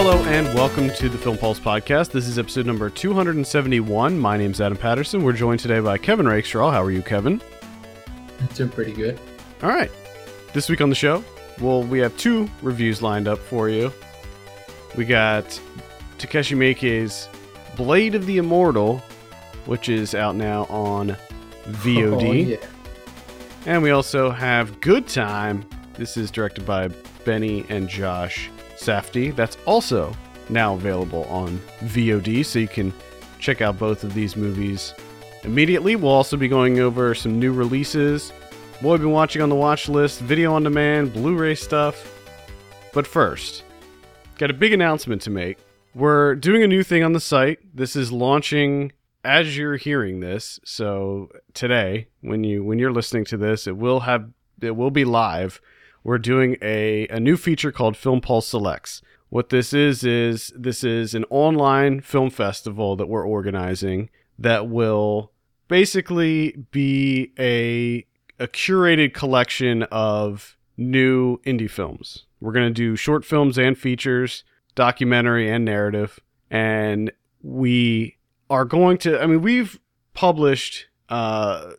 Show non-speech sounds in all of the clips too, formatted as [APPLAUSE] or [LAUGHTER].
Hello and welcome to the Film Pulse podcast. This is episode number 271. My name's Adam Patterson. We're joined today by Kevin Rakestraw. How are you, Kevin? Doing pretty good. All right. This week on the show, well, we have two reviews lined up for you. We got Takashi Miike's Blade of the Immortal, which is out now on VOD. Oh, yeah. And we also have Good Time. This is directed by Benny and Josh Safdie. That's also now available on VOD, so you can check out both of these movies immediately. We'll also be going over some new releases, what we've been watching on the watch list, video on demand, Blu ray stuff. But first, got a big announcement to make. We're doing a new thing on the site. This is launching as you're hearing this. So today, when you when you're listening to this, it will have it will be live. We're doing a, a new feature called Film Pulse Selects. What this is is this is an online film festival that we're organizing that will basically be a a curated collection of new indie films. We're going to do short films and features, documentary and narrative, and we are going to I mean we've published uh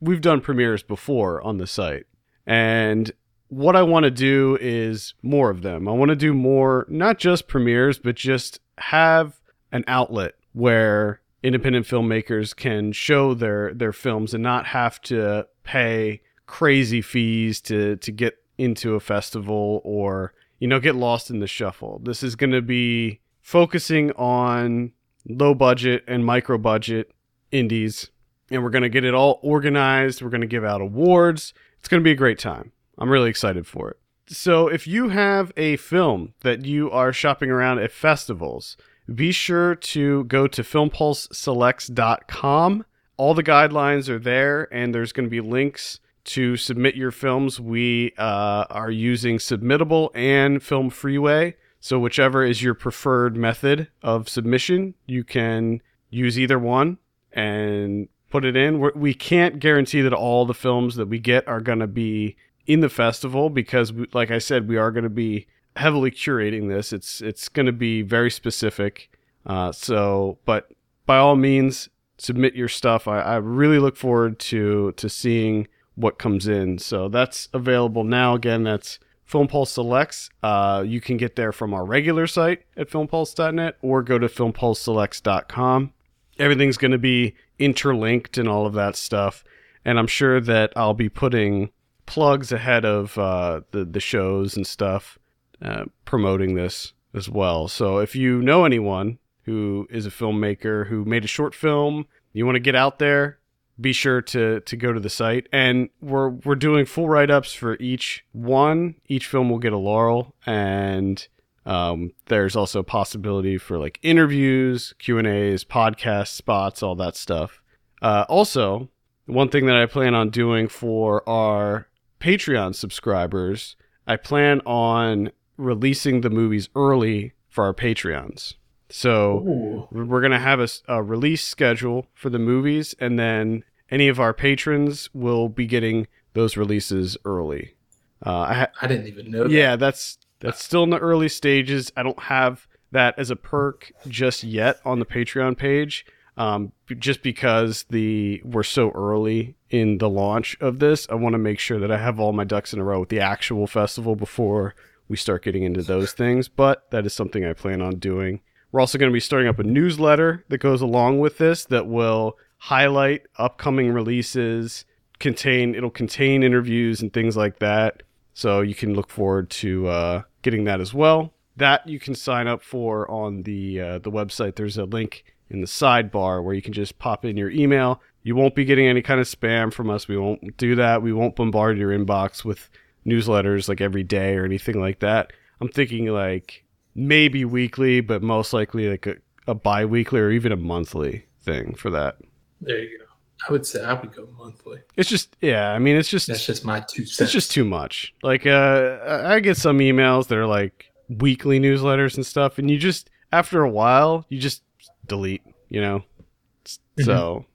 we've done premieres before on the site. And what I want to do is more of them. I want to do more not just premieres but just have an outlet where independent filmmakers can show their their films and not have to pay crazy fees to to get into a festival or you know get lost in the shuffle. This is going to be focusing on low budget and micro budget indies and we're going to get it all organized. We're going to give out awards. It's going to be a great time. I'm really excited for it. So, if you have a film that you are shopping around at festivals, be sure to go to filmpulseselects.com. All the guidelines are there, and there's going to be links to submit your films. We uh, are using Submittable and Film Freeway. So, whichever is your preferred method of submission, you can use either one and put it in. We're, we can not guarantee that all the films that we get are going to be in the festival because, we, like I said, we are going to be heavily curating this. It's it's going to be very specific. Uh, so, but by all means, submit your stuff. I, I really look forward to to seeing what comes in. So that's available now. Again, that's Film Pulse Selects. Uh, you can get there from our regular site at filmpulse.net or go to filmpulseselects.com. Everything's going to be interlinked and all of that stuff. And I'm sure that I'll be putting plugs ahead of uh, the the shows and stuff, uh, promoting this as well. So if you know anyone who is a filmmaker who made a short film, you want to get out there, be sure to to go to the site. And we're we're doing full write ups for each one. Each film will get a laurel, and um, there's also a possibility for like interviews, Q and A's, podcast spots, all that stuff. Uh, also, one thing that I plan on doing for our Patreon subscribers, I plan on releasing the movies early for our Patreons. So Ooh. we're going to have a, a release schedule for the movies, and then any of our patrons will be getting those releases early. Uh, I ha- I didn't even know. yeah, that's that's still in the early stages. I don't have that as a perk just yet on the Patreon page, um, just because the we're so early in the launch of this. I want to make sure that I have all my ducks in a row with the actual festival before we start getting into those things. But that is something I plan on doing. We're also going to be starting up a newsletter that goes along with this that will highlight upcoming releases, contain it'll contain interviews and things like that. So you can look forward to uh, getting that as well. That you can sign up for on the uh, the website. There's a link in the sidebar where you can just pop in your email. You won't be getting any kind of spam from us. We won't do that. We won't bombard your inbox with newsletters like every day or anything like that. I'm thinking like maybe weekly, but most likely like a, a bi weekly or even a monthly thing for that. There you go. I would say I would go monthly. It's just yeah, I mean it's just That's just my two cents. it's just too much. Like uh I get some emails that are like weekly newsletters and stuff and you just after a while you just delete, you know. So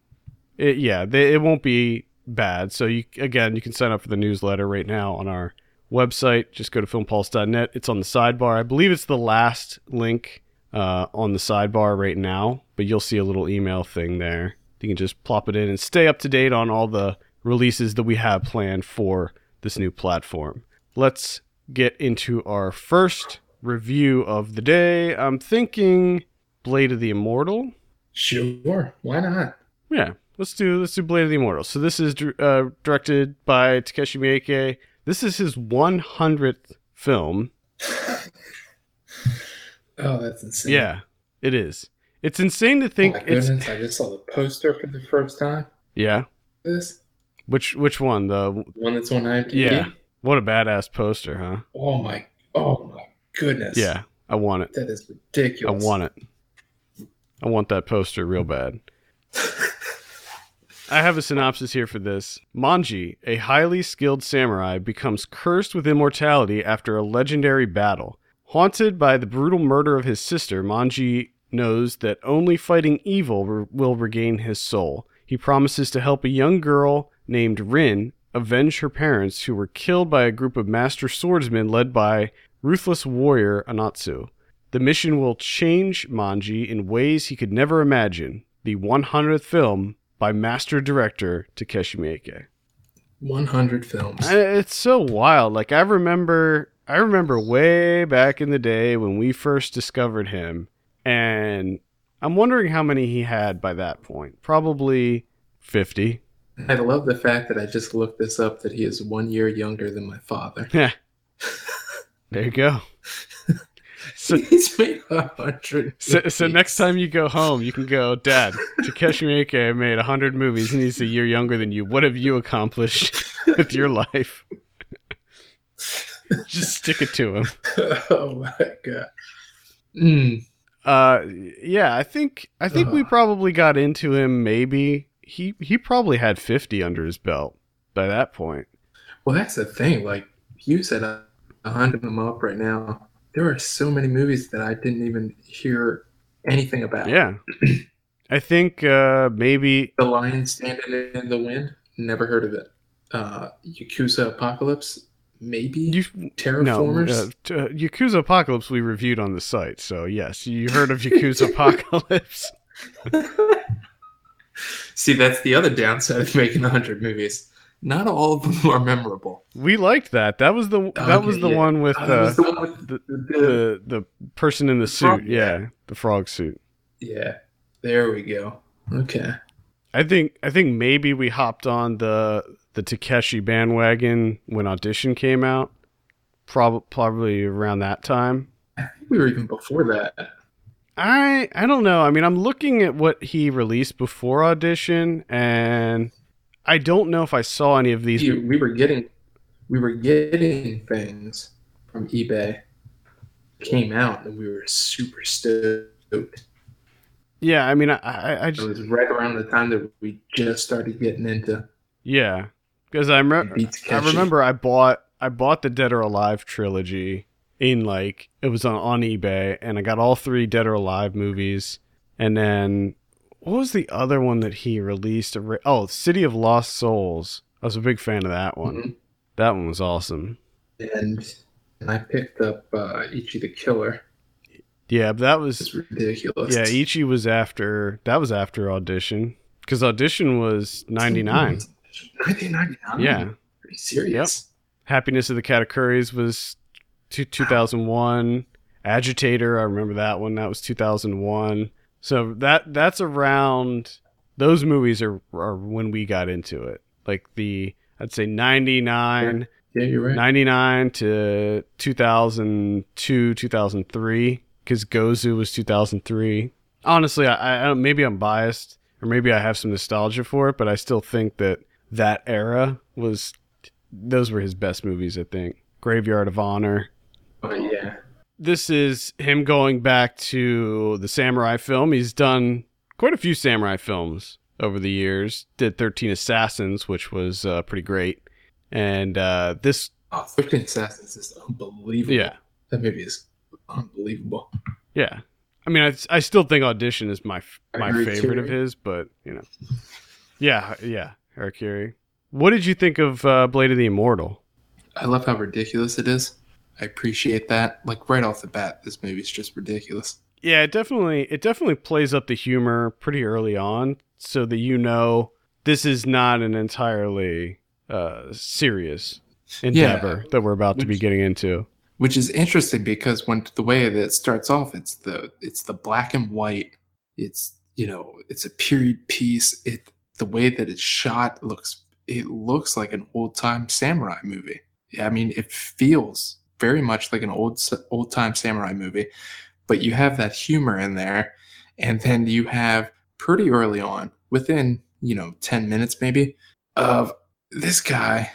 it, yeah, they, it won't be bad. So you again, you can sign up for the newsletter right now on our website. Just go to filmpulse.net. It's on the sidebar. I believe it's the last link uh, on the sidebar right now, but you'll see a little email thing there. You can just plop it in and stay up to date on all the releases that we have planned for this new platform. Let's get into our first review of the day. I'm thinking Blade of the Immortal. Sure. Why not? Yeah, let's do let's do Blade of the Immortal. So this is uh, directed by Takashi Miike. This is his 100th film. [LAUGHS] Oh, that's insane. Yeah, it is. It's insane to Oh think my it's goodness, I just saw the poster for the first time. yeah. This Which which one? The one that's on IMDb. yeah. What a badass poster, huh? Oh my. Oh my goodness. Yeah, I want it. That is ridiculous. I want it. I want that poster real bad. [LAUGHS] I have a synopsis here for this. Manji, a highly skilled samurai, becomes cursed with immortality after a legendary battle. Haunted by the brutal murder of his sister, Manji knows that only fighting evil re- will regain his soul. He promises to help a young girl named Rin avenge her parents who were killed by a group of master swordsmen led by ruthless warrior Anotsu. The mission will change Manji in ways he could never imagine. The 100th film by master director Takashi Miike. 100 films. I- It's so wild. Like I remember, I remember way back in the day when we first discovered him, and I'm wondering how many he had by that point. Probably 50. I love the fact that I just looked this up that he is one year younger than my father. [LAUGHS] Yeah. there you go. So, [LAUGHS] He's made a hundred. so, so next time you go home, you can go, Dad, Takashi Miike made a 100 movies and he's a year younger than you. What have you accomplished [LAUGHS] with your life? [LAUGHS] Just stick it to him. oh my god. Mm, Uh, yeah, I think I think we probably got into him. Maybe he he probably had 50 under his belt by that point. well, that's the thing. Like you said, I I hunted them up right now. There are so many movies that I didn't even hear anything about. Yeah, I think uh, maybe The Lion Standing in the Wind. Never heard of it. Uh, Yakuza Apocalypse. Maybe you no Terra Formars. uh, t- uh, Yakuza Apocalypse we reviewed on the site. So yes, you heard of Yakuza [LAUGHS] Apocalypse. [LAUGHS] See, that's the other downside of making a hundred movies. Not all of them [LAUGHS] are memorable. We liked that. That was the that was the yeah. one with Uh, uh, the one with the, the, the the person in the suit. frog, yeah, yeah. the frog suit. yeah. There we go. Okay. I think I think maybe we hopped on the the Takashi bandwagon when Audition came out. Prob- probably around that time. I think we were even before that. I I don't know. I mean, I'm looking at what he released before Audition, and I don't know if I saw any of these. We, we were getting, we were getting things from eBay. Came out and we were super stoked. Yeah, I mean, I I, I It just was right around the time that we just started getting into yeah, because I remember I remember I bought I bought the Dead or Alive trilogy in like it was on, on eBay and I got all three Dead or Alive movies and then what was the other one that he released? Oh, City of Lost Souls. I was a big fan of that one. Mhm. That one was awesome. and and I picked up uh, Ichi the Killer. Yeah, but that was It's ridiculous. yeah. Ichi was after that was after audition because audition was ninety nine. 1999. Yeah, Pretty serious. Happiness of the Katakuris was 2001. Agitator, I remember that one. That was 2001. So that that's around those movies are are when we got into it. Like the I'd say 99 Yeah, you're right. 99 to 2002, 2003 cuz Gozu was 2003. Honestly, I, I don't maybe I'm biased or maybe I have some nostalgia for it, but I still think that that era was those were his best movies, I think. Graveyard of Honor. Oh yeah. This is him going back to the samurai film. He's done quite a few samurai films over the years. Did 13 Assassins, which was uh, pretty great. And uh, this, Oh, 13 Assassins is unbelievable. yeah, That movie is unbelievable. yeah. I mean, I, I still think Audition is my my favorite of his, but you know, yeah, yeah, Harakiri. What did you think of uh, Blade of the Immortal? I love how ridiculous it is. I appreciate that. Like right off the bat, this movie's just ridiculous. Yeah, it definitely it definitely plays up the humor pretty early on, so that you know this is not an entirely uh, serious endeavor yeah, that we're about which, to be getting into. Which is interesting because when the way that it starts off, it's the it's the black and white. It's you know it's a period piece. It the way that it's shot looks it looks like an old time samurai movie. I mean, it feels very much like an old old time samurai movie but you have that humor in there. And then you have pretty early on, within, you know, 10 minutes maybe, of this guy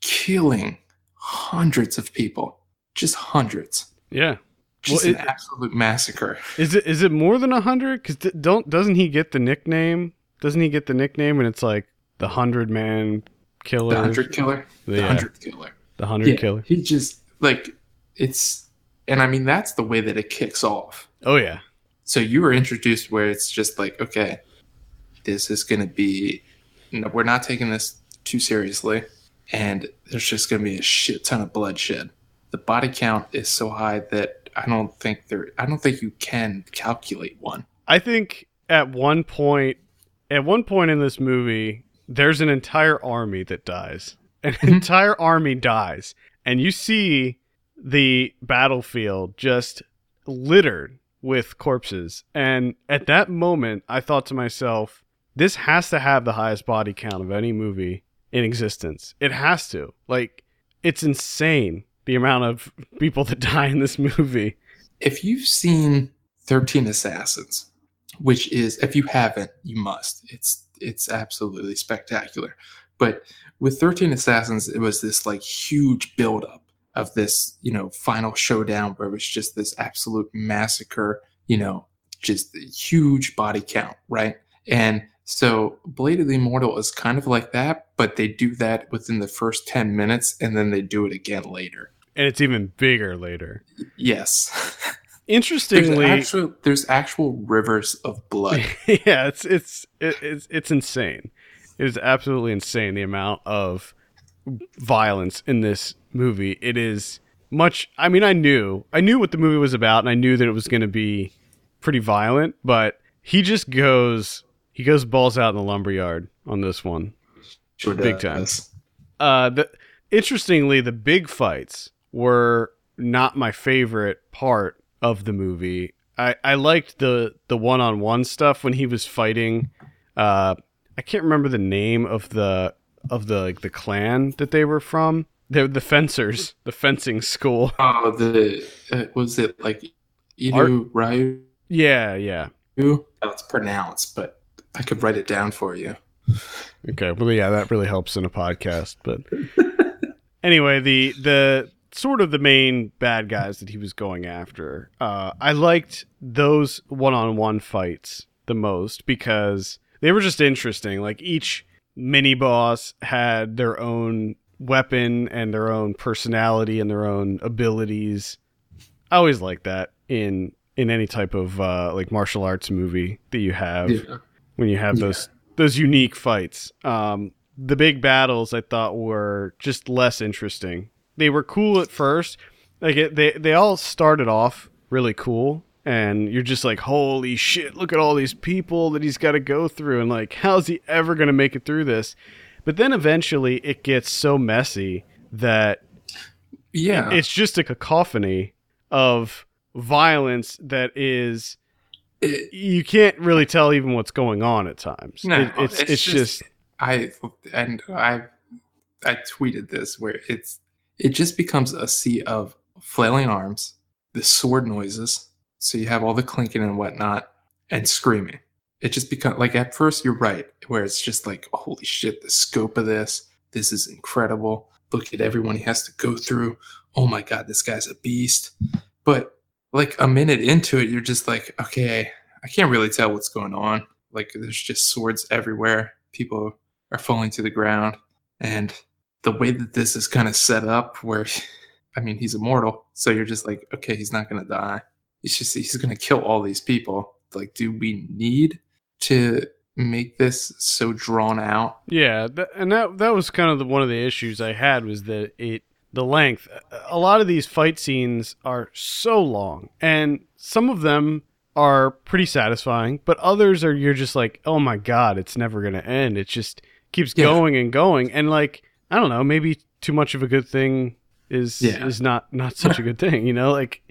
killing hundreds of people. Just hundreds. Yeah. Just well, it, an absolute massacre. Is it is it more than a hundred? Because don't doesn't he get the nickname? Doesn't he get the nickname? And it's like the hundred man killer, the hundred killer, the yeah. hundred killer, the hundred yeah, killer. He just like it's and I mean, that's the way that it kicks off. Oh, yeah. So you were introduced where it's just like, okay, this is going to be, no, we're not taking this too seriously. And there's just going to be a shit ton of bloodshed. The body count is so high that I don't think there, I don't think you can calculate one. I think at one point, at one point in this movie, there's an entire army that dies. An mm-hmm. entire army dies. And you see the battlefield just littered with corpses. And at that moment, I thought to myself, this has to have the highest body count of any movie in existence. It has to. Like, it's insane the amount of [LAUGHS] people that [LAUGHS] die in this movie. If you've seen 13 Assassins, which is if you haven't, you must. It's it's absolutely spectacular. But with 13 Assassins, it was this like huge buildup of this, you know, final showdown where it was just this absolute massacre, you know, just huge body count, right? And so Blade of the Immortal is kind of like that, but they do that within the first 10 minutes and then they do it again later. And it's even bigger later. Yes. [LAUGHS] Interestingly, there's actual, there's actual rivers of blood. [LAUGHS] yeah, it's it's it's it's insane. It is absolutely insane the amount of violence in this movie. It is much. I mean, I knew I knew what the movie was about, and I knew that it was going to be pretty violent. But he just goes he goes balls out in the lumberyard on this one, sure big time. Uh, the interestingly, the big fights were not my favorite part of the movie. I, I liked the the one on one stuff when he was fighting. Uh, I can't remember the name of the of the like the clan that they were from. They're the fencers, the fencing school. [LAUGHS] Oh, the uh, was it like Itto Ryu? Yeah, yeah. That's pronounced, but I could write it down for you. Okay, well, yeah, that really helps in a podcast. But [LAUGHS] anyway, the the sort of the main bad guys that he was going after. Uh, I liked those one on one fights the most because they were just interesting. Like each mini boss had their own weapon and their own personality and their own abilities. I always like that in in any type of uh, like martial arts movie that you have yeah. when you have yeah. those those unique fights. Um, the big battles I thought were just less interesting. They were cool at first, like it, they they all started off really cool, and you're just like, holy shit, look at all these people that he's got to go through, and like, how's he ever going to make it through this? But then eventually it gets so messy that yeah, it's just a cacophony of violence that is it, you can't really tell even what's going on at times. No, it, it's, it's, it's just, just I and I I tweeted this where it's it just becomes a sea of flailing arms, the sword noises, so you have all the clinking and whatnot, and screaming. It just becomes like at first you're right, where it's just like, holy shit, the scope of this, this is incredible. Look at everyone he has to go through. Oh my god, this guy's a beast. But like a minute into it, you're just like, okay, I can't really tell what's going on. Like there's just swords everywhere. People are falling to the ground. And the way that this is kind of set up, where [LAUGHS] I mean, he's immortal. So you're just like, okay, he's not going to die he's just he's going to kill all these people. Like, do we need to make this so drawn out? Yeah, th- and that that was kind of the, one of the issues I had was that it the length. A lot of these fight scenes are so long, and some of them are pretty satisfying, but others are you're just like, oh my god, it's never gonna end. It just keeps Yeah. going and going, and like I don't know, maybe too much of a good thing is Yeah. is not not such a good thing, you know? Like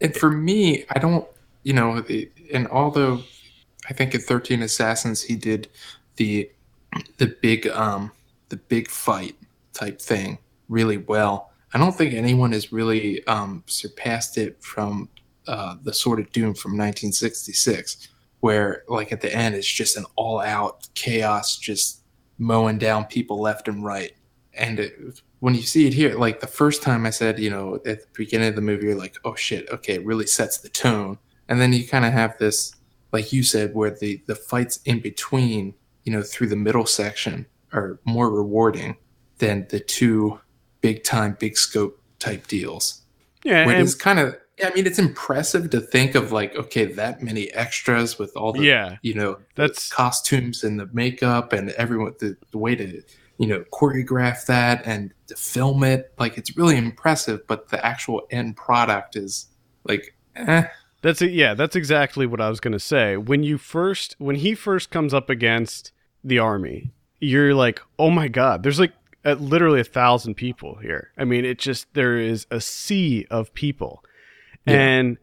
And for me, I don't, you know, and although I think in Thirteen Assassins he did the the big um the big fight type thing really well. I don't think anyone has really um, surpassed it from uh, the Sword of Doom from 1966, where like at the end it's just an all out chaos, just mowing down people left and right. And it, when you see it here, like the first time I said, you know, at the beginning of the movie, you're like, oh shit, okay, it really sets the tone. And then you kind of have this, like you said, where the the fights in between, you know, through the middle section are more rewarding than the two big time, big scope type deals. yeah, and, it's kind of, I mean, it's impressive to think of like, okay, that many extras with all the, yeah, you know, that's costumes and the makeup and everyone the, the way to you know choreograph that and to film it like it's really impressive but the actual end product is like eh. That's it. Yeah, that's exactly what I was gonna say. When you first, when he first comes up against the army, you're like, oh my god, there's like uh, literally a thousand people here. I mean, it just there is a sea of people, Yeah. and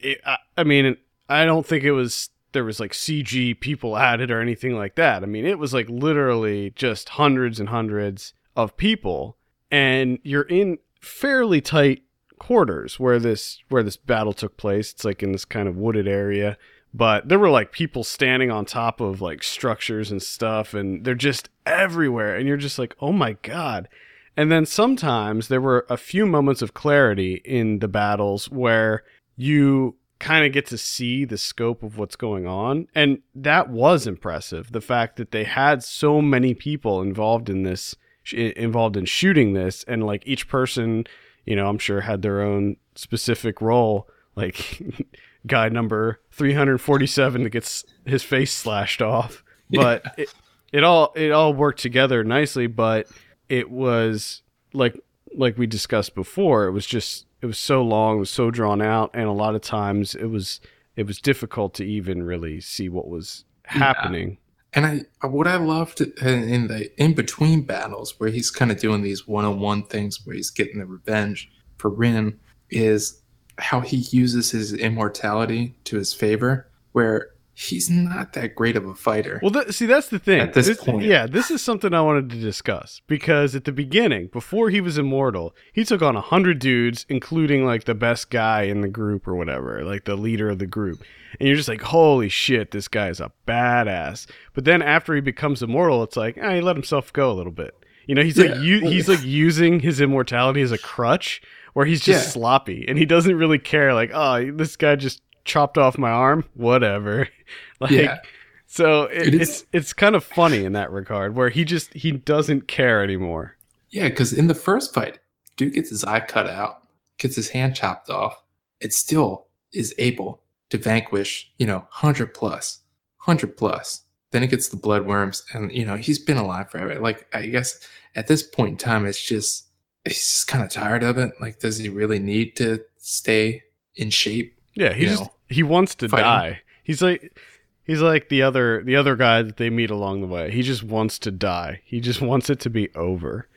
it, I, I mean, I don't think it was there was like CG people added or anything like that. I mean, it was like literally just hundreds and hundreds of people, and you're in fairly tight quarters where this where this battle took place. It's like in this kind of wooded area, but there were like people standing on top of like structures and stuff, and they're just everywhere, and you're just like, oh my god. And then sometimes there were a few moments of clarity in the battles where you kind of get to see the scope of what's going on. And that was impressive. The fact that they had so many people involved in this, involved in shooting this, and like each person, you know, I'm sure had their own specific role. Like [LAUGHS] guy number 347 that gets his face slashed off. But it, it all it all worked together nicely, but it was like like we discussed before, it was just it was so long, it was so drawn out, and a lot of times it was it was difficult to even really see what was happening. and i uh, what i loved in the in between battles where he's kind of doing these one-on-one things where he's getting the revenge for rin is how he uses his immortality to his favor where he's not that great of a fighter Well, th- see, that's the thing. At this point. yeah, this is something I wanted to discuss because at the beginning, before he was immortal, he took on a hundred dudes, including like the best guy in the group or whatever, like the leader of the group, and you're just like, holy shit, this guy is a badass. But then after he becomes immortal, it's like, ah, he let himself go a little bit. You know, he's Yeah. like, u- he's like using his immortality as a crutch, where he's just Yeah. sloppy and he doesn't really care. Like, oh, this guy just chopped off my arm, whatever. [LAUGHS] like. yeah So it, It is- it's it's kind of funny in that regard, where he just he doesn't care anymore. Yeah, because in the first fight, dude gets his eye cut out, gets his hand chopped off. It still is able to vanquish, you know, hundred plus, hundred plus. Then it gets the blood worms, and you know he's been alive forever. Like I guess at this point in time, it's just he's just kind of tired of it. Like, does he really need to stay in shape? Yeah, he just know, he wants to fighting. die. He's like he's like the other the other guy that they meet along the way. He just wants to die. He just [LAUGHS] wants it to be over.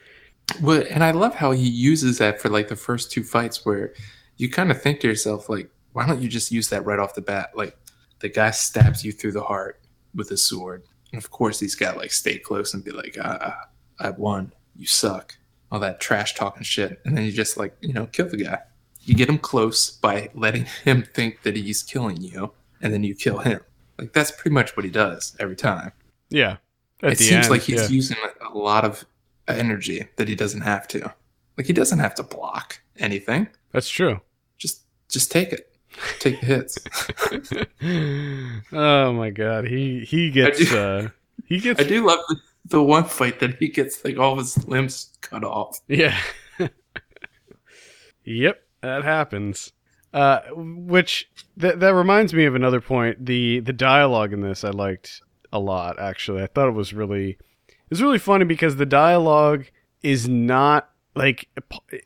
Well, and I love how he uses that for like the first two fights where you kind of think to yourself, like, why don't you just use that right off the bat? Like, the guy stabs you through the heart with a sword. And of course, he's got like stay close and be like, ah, I won. You suck. All that trash talking shit. And then you just like, you know, kill the guy. You get him close by letting him think that he's killing you, and then you kill him. Like, that's pretty much what he does every time Yeah. At it seems end, like he's yeah. using a lot of energy that he doesn't have to. Like he doesn't have to block anything. That's true. Just just take it. Take the hits. [LAUGHS] oh my god, he he gets do- uh he gets I do love the, the one fight that he gets like all of his limbs cut off. Yeah. [LAUGHS] yep, that happens. Uh, which that that reminds me of another point. The the dialogue in this I liked a lot. Actually, I thought it was really it's really funny because the dialogue is not like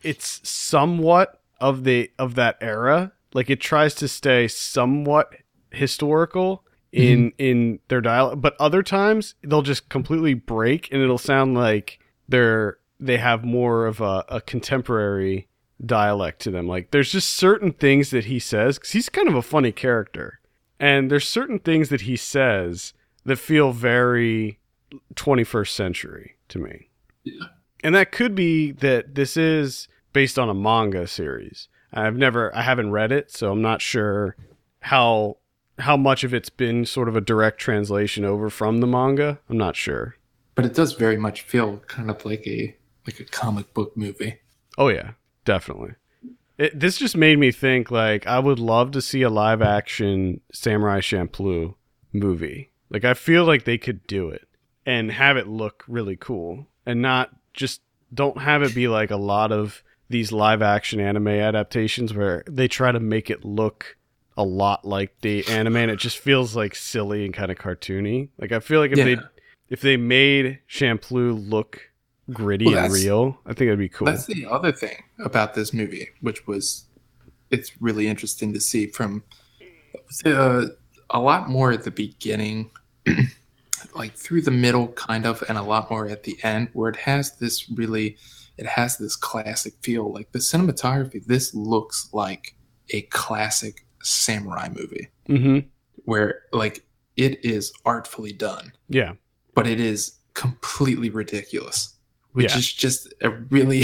it's somewhat of the of that era. Like it tries to stay somewhat historical in in their dialogue, but other times they'll just completely break and it'll sound like they're they have more of a, a contemporary dialect to them. Like there's just certain things that he says because he's kind of a funny character, and there's certain things that he says that feel very 21st century to me. Yeah. And that could be that this is based on a manga series. I've never I haven't read it, so I'm not sure how how much of it's been sort of a direct translation over from the manga. I'm not sure. But it does very much feel kind of like a like a comic book movie. Oh yeah, definitely. It, this just made me think like I would love to see a live action Samurai Champloo movie. Like I feel like they could do it and have it look really cool and not just don't have it be like a lot of these live action anime adaptations where they try to make it look a lot like the anime and it just feels like silly and kind of cartoony. Like I feel like if Yeah. they if they made Champloo look gritty Well, and real, I think it'd be cool. That's the other thing about this movie, which was it's really interesting to see from uh, a lot more at the beginning, [CLEARS THROAT] like through the middle, kind of, and a lot more at the end, where it has this really, it has this classic feel. Like the cinematography, this looks like a classic samurai movie, mm-hmm. where like it is artfully done Yeah. but it is completely ridiculous which Yeah. is just a really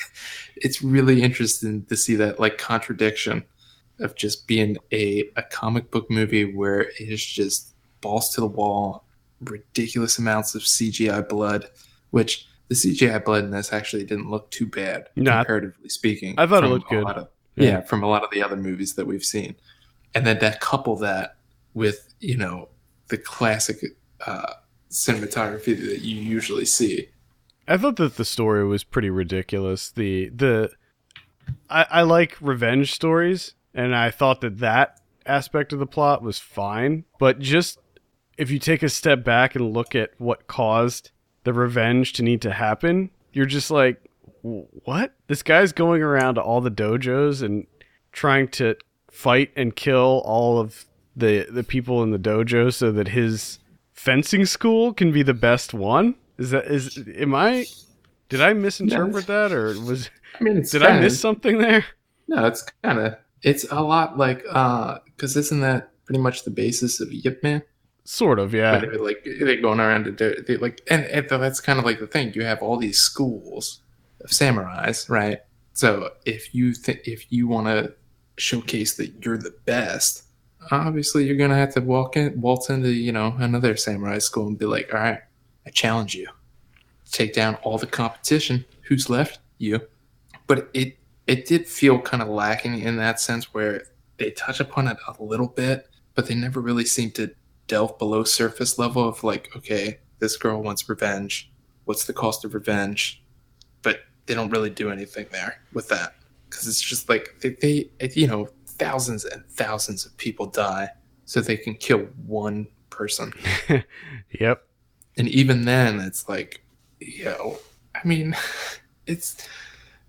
[LAUGHS] it's really interesting to see that like contradiction of just being a, a comic book movie where it is just balls to the wall ridiculous amounts of cgi blood which the cgi blood in this actually didn't look too bad comparatively speaking I thought it looked good. of- Yeah. yeah from a lot of the other movies that we've seen and then to couple that with you know the classic uh, cinematography that you usually see. I thought that the story was pretty ridiculous. The the I, I like revenge stories, and I thought that that aspect of the plot was fine. But just if you take a step back and look at what caused the revenge to need to happen, you're just like, what? This guy's going around to all the dojos and trying to fight and kill all of the the people in the dojo so that his fencing school can be the best one. Is that is am I did I misinterpret that or was I mean, it's did I kinda- miss something there? No, it's kind of it's a lot like uh, because isn't that pretty much the basis of Yip Man? Sort of, yeah. like they're going around to do they like, and, and that's kind of like the thing. You have all these schools of samurais, right? So if you th- if you want to showcase that you're the best, obviously you're gonna have to walk in, waltz into you know another samurai school and be like, all right, I challenge you, take down all the competition. Who's left? You. But it it did feel kind of lacking in that sense where they touch upon it a little bit, but they never really seem to delve below surface level of like, okay, this girl wants revenge. What's the cost of revenge? But they don't really do anything there with that because it's just like they, they you know, thousands and thousands of people die so they can kill one person, [LAUGHS] Yep. And even then, it's like, yo, I mean, [LAUGHS] it's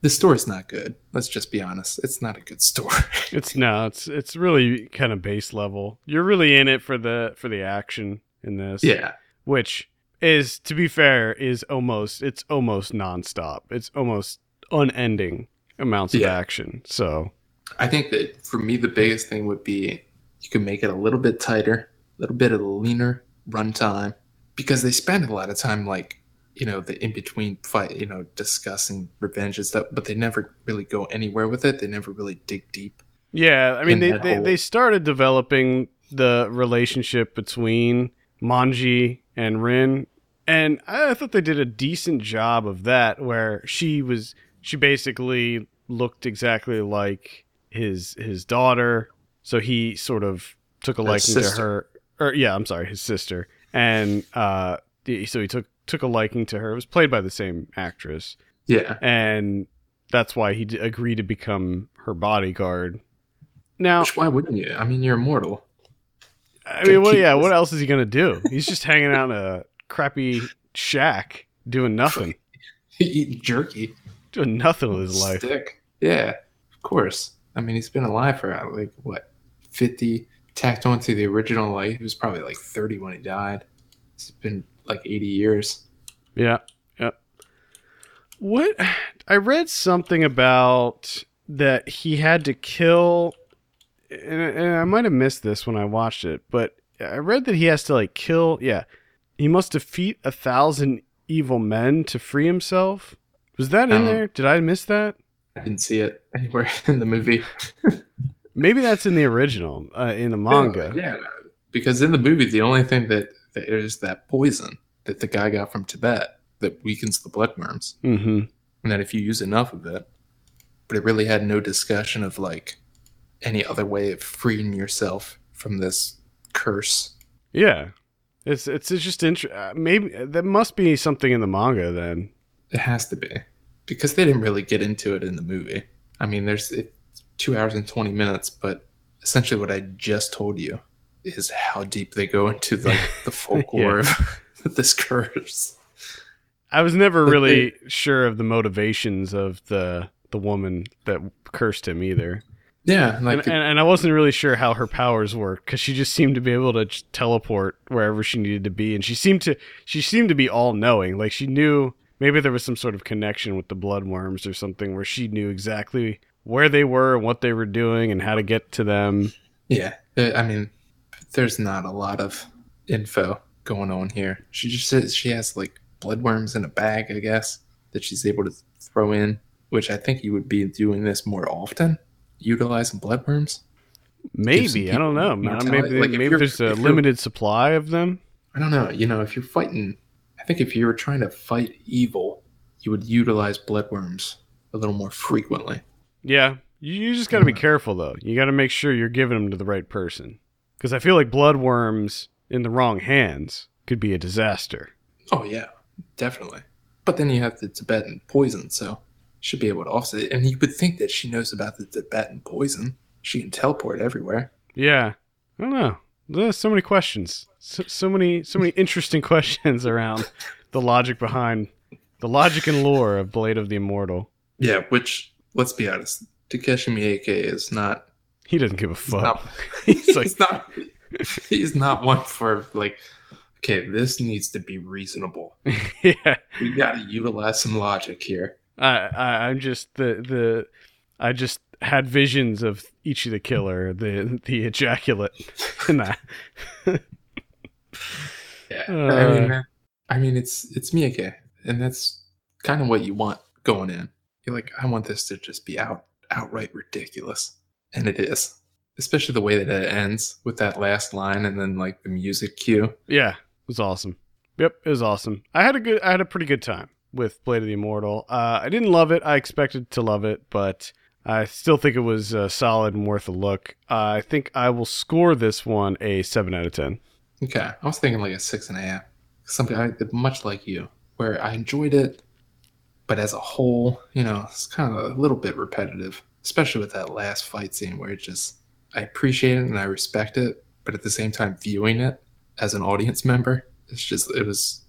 the story's not good. Let's just be honest. It's not a good story. [LAUGHS] It's no, it's it's really kind of base level. You're really in it for the for the action in this. yeah. Which is to be fair, is almost it's almost nonstop. It's almost unending amounts of action. So I think that for me, the biggest thing would be you can make it a little bit tighter, a little bit of a leaner runtime, because they spend a lot of time, like, you know, the in between fight, you know, discussing revenge and stuff, but they never really go anywhere with it. They never really dig deep. Yeah, I mean they, they whole- they started developing the relationship between Manji and Rin, and I thought they did a decent job of that. Where she was, she basically looked exactly like his his daughter, so he sort of took a liking to her. Or yeah, I'm sorry, his sister, and uh, so he took took a liking to her. It was played by the same actress Yeah. and that's why he d- agreed to become her bodyguard. Now, Which, why wouldn't you? I mean, you're immortal. I mean, well, yeah, this- what else is he gonna do? He's just hanging out in a crappy shack doing nothing, [LAUGHS] Eating jerky. doing nothing with his life. Stick. Yeah, of course. I mean, he's been alive for uh, like what, fifty? Tacked on to the original, life. he was probably like thirty when he died. It's been like eighty years. Yeah, yeah. What I read something about that he had to kill, and, and I might have missed this when I watched it, but I read that he has to like kill. Yeah, he must defeat a thousand evil men to free himself. Was that in Um, there? Did I miss that? I didn't see it anywhere [LAUGHS] in the movie. [LAUGHS] Maybe that's in the original, uh, in the manga. Yeah, because in the movie, the only thing that, that is that poison that the guy got from Tibet that weakens the bloodworms, Mm-hmm. and that if you use enough of it, but it really had no discussion of like any other way of freeing yourself from this curse. Yeah, it's it's, it's just inter- uh, maybe that must be something in the manga then. It has to be because they didn't really get into it in the movie. I mean, there's it, two hours and twenty minutes, but essentially what I just told you is how deep they go into like the [LAUGHS] folklore of [LAUGHS] this curse. I was never But really sure of the motivations of the the woman that cursed him either, Yeah, like and, and, and I wasn't really sure how her powers worked because she just seemed to be able to teleport wherever she needed to be, and she seemed to she seemed to be all knowing. Like she knew maybe there was some sort of connection with the bloodworms or something where she knew exactly where they were and what they were doing and how to get to them. Yeah, I mean, there's not a lot of info going on here. She just says she has like bloodworms in a bag, I guess, that she's able to throw in, which I think you would be doing this more often, utilizing bloodworms. Maybe I don't know. Maybe Like, maybe there's a limited supply of them. I don't know. You know, if you're fighting, I think if you were trying to fight evil, you would utilize bloodworms a little more frequently. Yeah, you, you just got to be careful though. You got to make sure you're giving them to the right person, because I feel like bloodworms in the wrong hands could be a disaster. Oh yeah, definitely. But then you have the Tibetan poison, so should be able to offset it. And you would think that she knows about the Tibetan poison. She can teleport everywhere. Yeah, I don't know. There's so many questions, so, so many, so many interesting [LAUGHS] questions around the logic behind the logic and lore of Blade of the Immortal. Yeah, which let's be honest, Takashi Miike is not. He doesn't give a fuck. not. [LAUGHS] He's like, he's not. He's not one for like. Okay, this needs to be reasonable. [LAUGHS] yeah. We got to utilize some logic here. I, I I'm just the the I just had visions of Ichi the killer, the the ejaculate, [LAUGHS] and that. Yeah, I Uh. mean, I mean, it's it's Miike, and that's kind of what you want going in. You're like, I want this to just be out outright ridiculous, and it is, especially the way that it ends with that last line and then like the music cue. Yeah, it was awesome. Yep, it was awesome. I had a good, I had a pretty good time with Blade of the Immortal. Uh, I didn't love it. I expected to love it, but I still think it was uh, solid and worth a look. Uh, I think I will score this one a seven out of ten. Okay, I was thinking like a six and a half, something I, much like you, where I enjoyed it, but as a whole, you know, it's kind of a little bit repetitive, especially with that last fight scene where it just I appreciate it and I respect it, but at the same time, viewing it as an audience member, it's just it was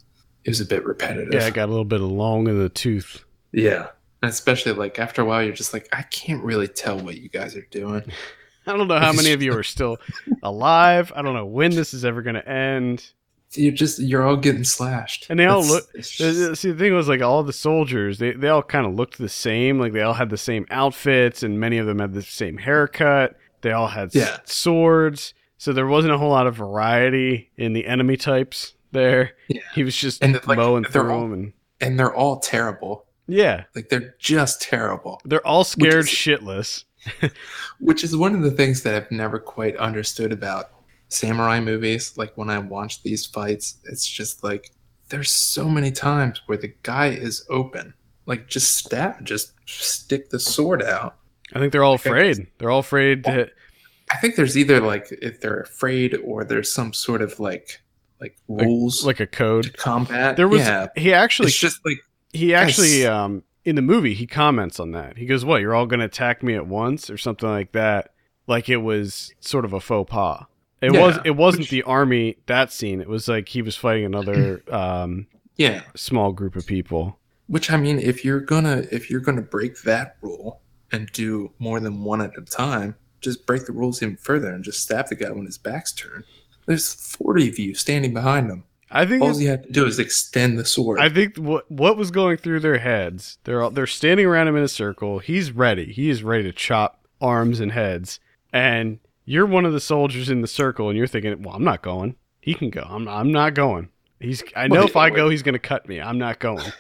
it was a bit repetitive. Yeah, it got a little bit long in the tooth. yeah. And especially like after a while, you're just like, I can't really tell what you guys are doing. [LAUGHS] I don't know how many of you are [LAUGHS] still alive. I don't know when this is ever going to end. You're just you're all getting slashed, And they all look- just- See, the thing was like all the soldiers, they, they all kind of looked the same. Like they all had the same outfits, and many of them had the same haircut. They all had Yeah. swords, so there wasn't a whole lot of variety in the enemy types there. Yeah. He was just And, like, mowing through all- them, and and they're all terrible. yeah, Like they're just terrible. they're all scared is- shitless. [LAUGHS] Which is one of the things that I've never quite understood about samurai movies. Like when I watch these fights, it's just like there's so many times where the guy is open. Like just stab, just stick the sword out. I think they're all Like, I afraid. They're all afraid to. I think there's either like if they're afraid or there's some sort of like like rules like a to code. combat. There was yeah, he actually it's just like he actually Yes. um in the movie he comments on that. He goes, "What? You're all going to attack me at once or something like that?" Like it was sort of a faux pas. It Yeah, was it wasn't which- the army that scene. It was like he was fighting another [CLEARS THROAT] um yeah, small group of people. Which I mean, if you're gonna if you're gonna break that rule and do more than one at a time, just break the rules even further and just stab the guy when his back's turned. There's 40 of you standing behind him. I think All you have to do is extend the sword. I think what what was going through their heads. They're all, they're standing around him in a circle. He's ready. He is ready to chop arms and heads. And you're one of the soldiers in the circle, and you're thinking, "Well, I'm not going. He can go. I'm I'm not going. He's. I know if I go, he's going to cut me. I'm not going. [LAUGHS]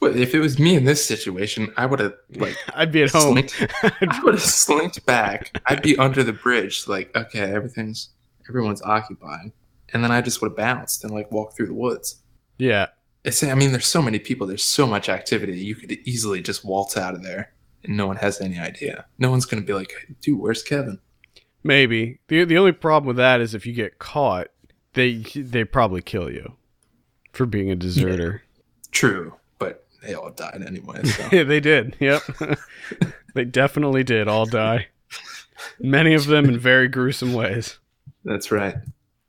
Well, if it was me in this situation, I would have like [LAUGHS] I'd be at home. slinked, I would have slinked back. I'd be under the bridge, like okay, everything's everyone's occupied, and then I just would have bounced and like walked through the woods. yeah, It's I mean, there's so many people, there's so much activity. You could easily just waltz out of there, and no one has any idea. No one's gonna be like, dude, where's Kevin? Maybe. the The only problem with that is if you get caught, they they probably kill you for being a deserter. True, but they all died anyway. So. [LAUGHS] Yeah, they did. Yep. [LAUGHS] they definitely did all die. Many of them in very gruesome ways. That's right.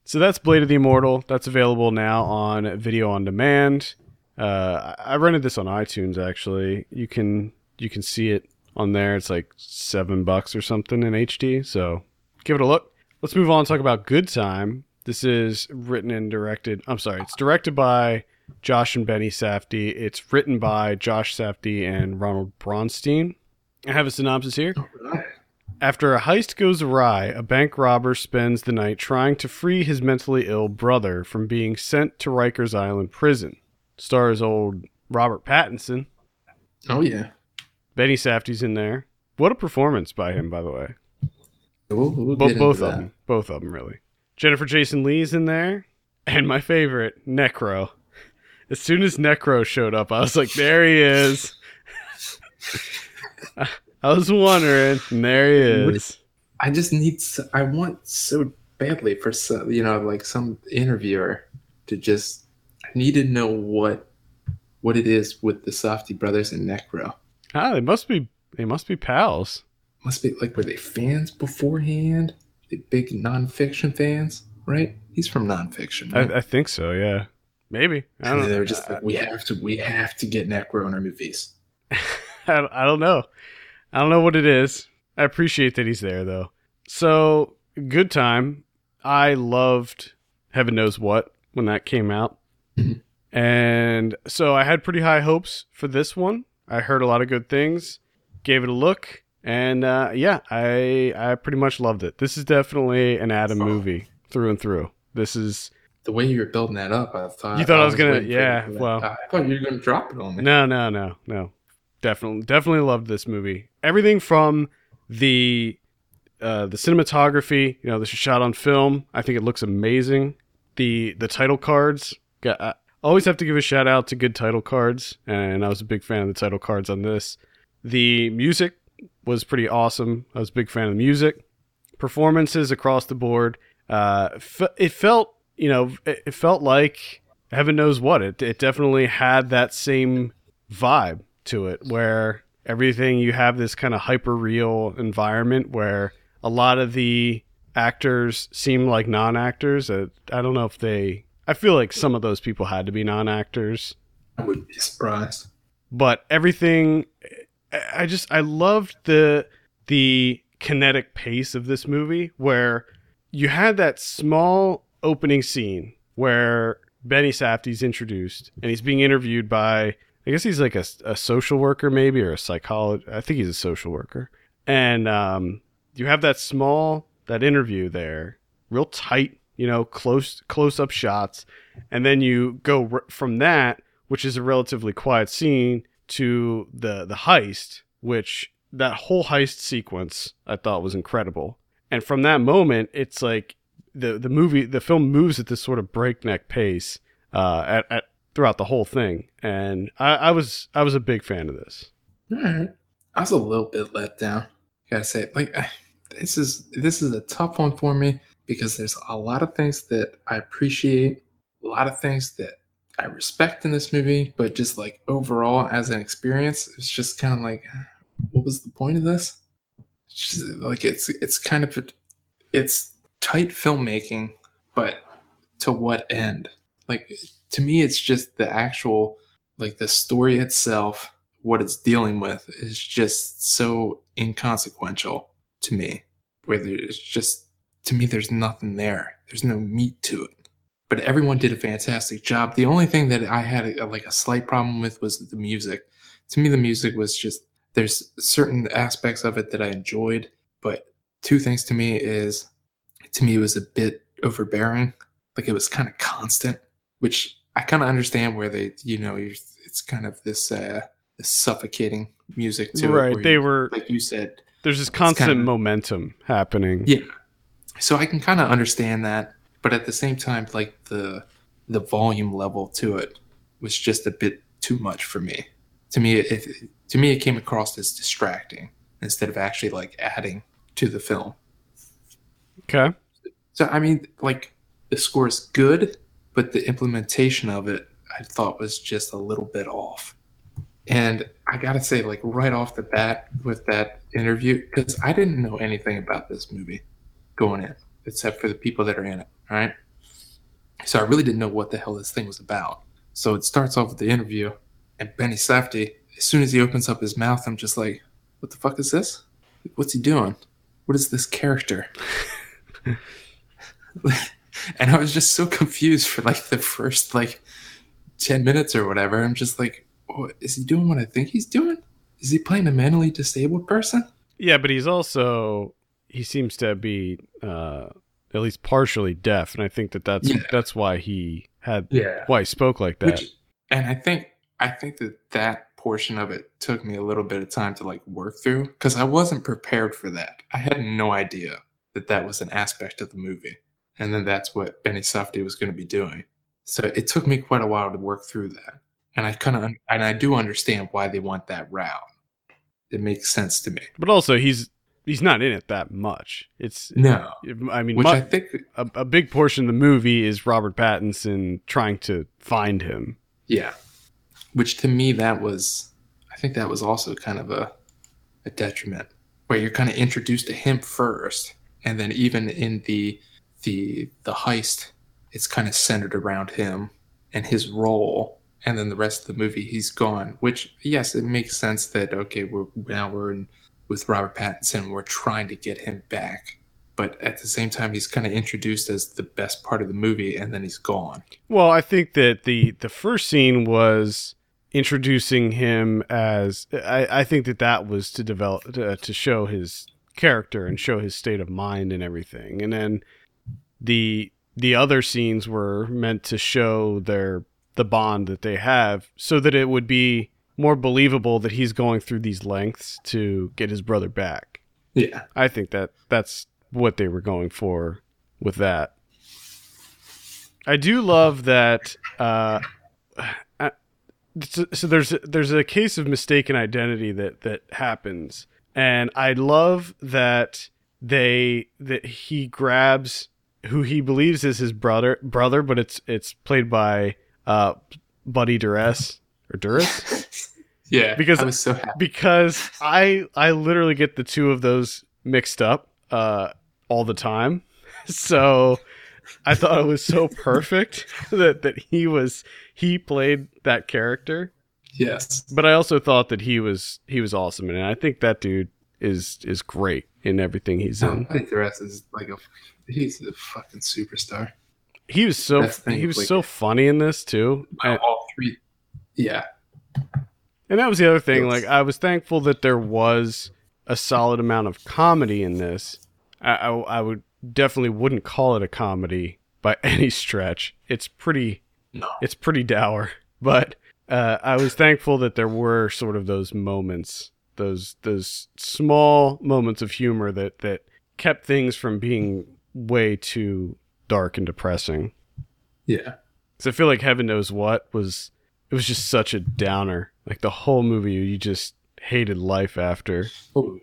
So that's Blade of the Immortal. That's available now on video on demand. Uh, I I rented this on iTunes actually. You can you can see it on there. It's like seven bucks or something in HD. So give it a look. Let's move on and talk about Good Time. This is written and directed. I'm sorry, it's directed by Josh and Benny Safdie. It's written by Josh Safdie and Ronald Bronstein. I have a synopsis here. After a heist goes awry, a bank robber spends the night trying to free his mentally ill brother from being sent to Rikers Island prison. Stars old Robert Pattinson. Oh yeah. Benny Safdie's in there. What a performance by him, by the way. We'll, we'll Bo- both of that. them. Both of them, really. Jennifer Jason Lee's in there. And my favorite, Necro. As soon as Necro showed up, I was like, there he is. I was wondering, and there he is. I just need. So, I want so badly for some, you know, like some interviewer to just. I need to know what what it is with the Safdie brothers and Necro. Ah, they must be they must be pals. Must be like were they fans beforehand? They big Non Phixion fans, right? He's from Non Phixion. Right? I, I think so, yeah. Maybe. I and don't they were just like, we have to, we have to get Necro in our movies. [LAUGHS] I, don't- I don't know. I don't know what it is. I appreciate that he's there though. So, good time. I loved Heaven Knows What when that came out. Mhm. And so I had pretty high hopes for this one. I heard a lot of good things, gave it a look, and uh, yeah, I I pretty much loved it. This is definitely an Adam movie through and through. This is The way you were building that up, I thought You thought I was gonna- yeah, well- I thought you were gonna drop it on me. No, no, no, no. Definitely, definitely loved this movie. Everything from the uh, the cinematography. You know, this is shot on film. I think it looks amazing. The the title cards. Got, I always have to give a shout out to good title cards, and I was a big fan of the title cards on this. The music was pretty awesome. I was a big fan of the music. Performances across the board. Uh, f- it felt, you know, it, it felt like heaven knows what. It it definitely had that same vibe to it, where everything you have this kind of hyper real environment where a lot of the actors seem like non actors. Uh, I don't know if they. I feel like some of those people had to be non actors I wouldn't be surprised. but everything I- just I loved the the kinetic pace of this movie where you had that small opening scene where Benny Safdie's introduced and he's being interviewed by I guess he's like a, a social worker maybe or a psychologist I think he's a social worker. And um, you have that small that interview there real tight you know close close up shots. And then you go r- from that which is a relatively quiet scene to the the heist which that whole heist sequence I thought was incredible and from that moment it's like the the movie the film moves at this sort of breakneck pace uh at, at throughout the whole thing and I, I was I was a big fan of this All right. I was a little bit let down. Gotta say, like this is this is a tough one for me because there's a lot of things that I appreciate, a lot of things that I respect in this movie, but just like overall as an experience, it's just kind of like, what was the point of this? It's just, like it's it's kind of it's tight filmmaking, but to what end? Like to me, it's just the actual like the story itself, what it's dealing with is just so inconsequential to me. Where it's just to me, there's nothing there. There's no meat to it. But everyone did a fantastic job. The only thing that I had a, like a slight problem with was the music. To me, the music was just there's certain aspects of it that I enjoyed, but two things to me is to me it was a bit overbearing. Like it was kind of constant, which I kind of understand where they, you know, it's kind of this uh this suffocating music to right. it. They you- were like you said, there's this constant kinda- momentum happening. yeah. So I can kind of understand that, but at the same time, like the the volume level to it was just a bit too much for me. To me, it, to me, it came across as distracting instead of actually like adding to the film. Okay. So I mean, like the score is good, but the implementation of it, I thought was just a little bit off. And I gotta say, like right off the bat with that interview, because I didn't know anything about this movie going in, except for the people that are in it. Right. So I really didn't know what the hell this thing was about. So it starts off with the interview, and Benny Safdie, as soon as he opens up his mouth, I'm just like, "What the fuck is this? What's he doing? What is this character?" [LAUGHS] and I was just so confused for like the first like 10 minutes or whatever. I'm just like, oh, is he doing what I think he's doing? Is he playing a mentally disabled person? Yeah, but he's also he seems to be uh, at least partially deaf, and I think that that's Yeah. that's why he had Yeah. why he spoke like that. Which, and I think I think that that portion of it took me a little bit of time to like work through because I wasn't prepared for that. I had no idea that that was an aspect of the movie, and then that's what Benny Safdie was going to be doing. So it took me quite a while to work through that, and I kind of and I do understand why they want that route. It makes sense to me. but also, he's he's not in it that much. It's No, I mean, which I think a, a big portion of the movie is Robert Pattinson trying to find him. Yeah. Which to me that was I think that was also kind of a a detriment where you're kind of introduced to him first and then even in the the the heist it's kind of centered around him and his role and then the rest of the movie he's gone which yes it makes sense that okay we're now we're in with Robert Pattinson we're trying to get him back. But at the same time he's kind of introduced as the best part of the movie and then he's gone. Well, I think that the the first scene was introducing him as I, I think that that was to develop to, to show his character and show his state of mind and everything, and then the the other scenes were meant to show their the bond that they have, so that it would be more believable that he's going through these lengths to get his brother back. yeah I think that that's what they were going for with that. I do love that. Uh, so, so there's there's a case of mistaken identity that that happens, and I love that they that he grabs who he believes is his brother brother, but it's it's played by uh, Buddy Duress or Duress [LAUGHS] Yeah, Because- I was so happy. because I I literally get the two of those mixed up uh, all the time. [LAUGHS] So I thought it was so perfect [LAUGHS] that that he was he played that character, Yes, but I also thought that he was he was awesome, and I think that dude is is great in everything he's in. Buddy Duress is like a he's a fucking superstar. He was so the he was like- so funny in this too, All three, yeah, and that was the other thing. Like I was thankful that there was a solid amount of comedy in this. I, I, I would definitely wouldn't call it a comedy by [LAUGHS] any stretch. It's pretty no, it's pretty dour, but uh, I was thankful that there were sort of those moments, those those small moments of humor that that kept things from being way too dark and depressing. yeah, So I feel like Heaven Knows What was it was just such a downer. Like the whole movie, you just hated life after oh,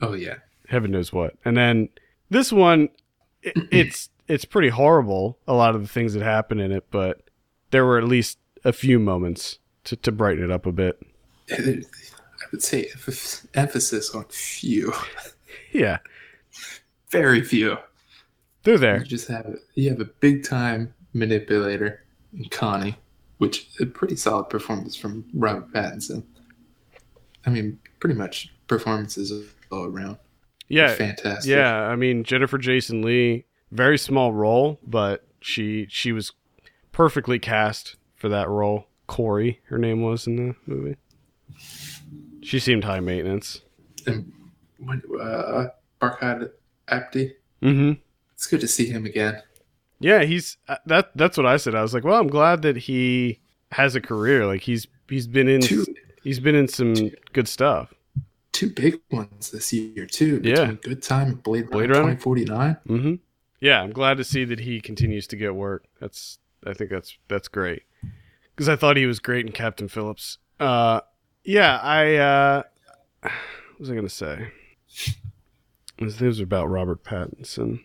oh yeah, Heaven Knows What, and then this one, it, [CLEARS THROAT] it's it's pretty horrible. A lot of the things that happen in it, but there were at least a few moments to to brighten it up a bit. [LAUGHS] I would say emph- emphasis on few, [LAUGHS] Yeah, very few. they're there. You just have you have a big time manipulator in Connie, which a pretty solid performance from Robert Pattinson. I mean, pretty much performances all around. Yeah, fantastic. Yeah, I mean Jennifer Jason Lee, very small role, but she she was perfectly cast for that role. Corey, her name was in the movie. She seemed high maintenance. And when, uh, Barkhad Abdi, Mm-hmm. it's good to see him again. Yeah, he's uh, that. That's what I said. I was like, well, I'm glad that he has a career. Like he's he's been in Two he's been in some good stuff. two big ones this year too. Yeah. Good Time Blade, Blade Runner Runner? 2049. Mm-hmm. Yeah, I'm glad to see that he continues to get work. That's I think that's that's great because I thought he was great in Captain Phillips. Uh, yeah, I uh, [SIGHS] what was I gonna say? This was about Robert Pattinson.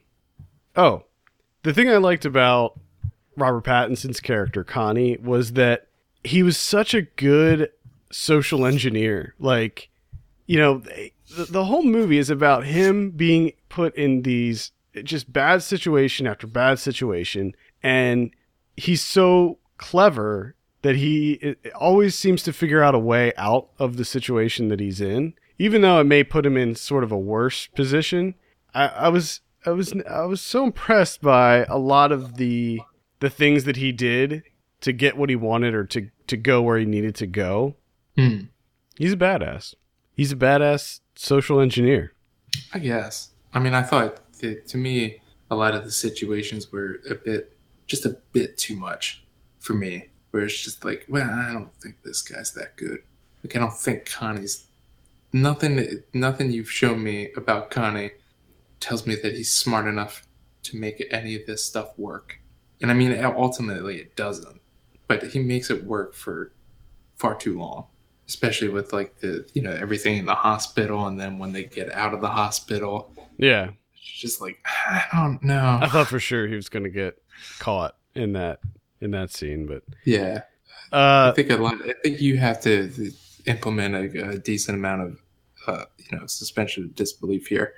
Oh, the thing I liked about Robert Pattinson's character Connie was that he was such a good social engineer. Like, you know, the, the whole movie is about him being put in these just bad situation after bad situation, and he's so clever that he always seems to figure out a way out of the situation that he's in, even though it may put him in sort of a worse position. I, I was I was I was so impressed by a lot of the the things that he did to get what he wanted or to to go where he needed to go. Hmm. He's a badass. He's a badass social engineer. I guess. I mean, I thought that, to me, a lot of the situations were a bit, just a bit too much for me. Where it's just like, well, I don't think this guy's that good. Like, I don't think Connie's nothing. Nothing you've shown me about Connie tells me that he's smart enough to make any of this stuff work. And I mean, ultimately, it doesn't. But he makes it work for far too long especially with like the you know everything in the hospital and then when they get out of the hospital. Yeah, it's just like i don't know. I thought for sure he was going to get caught in that in that scene, but yeah. I uh, think a lot i think you have to implement a, a decent amount of uh, you know suspension of disbelief here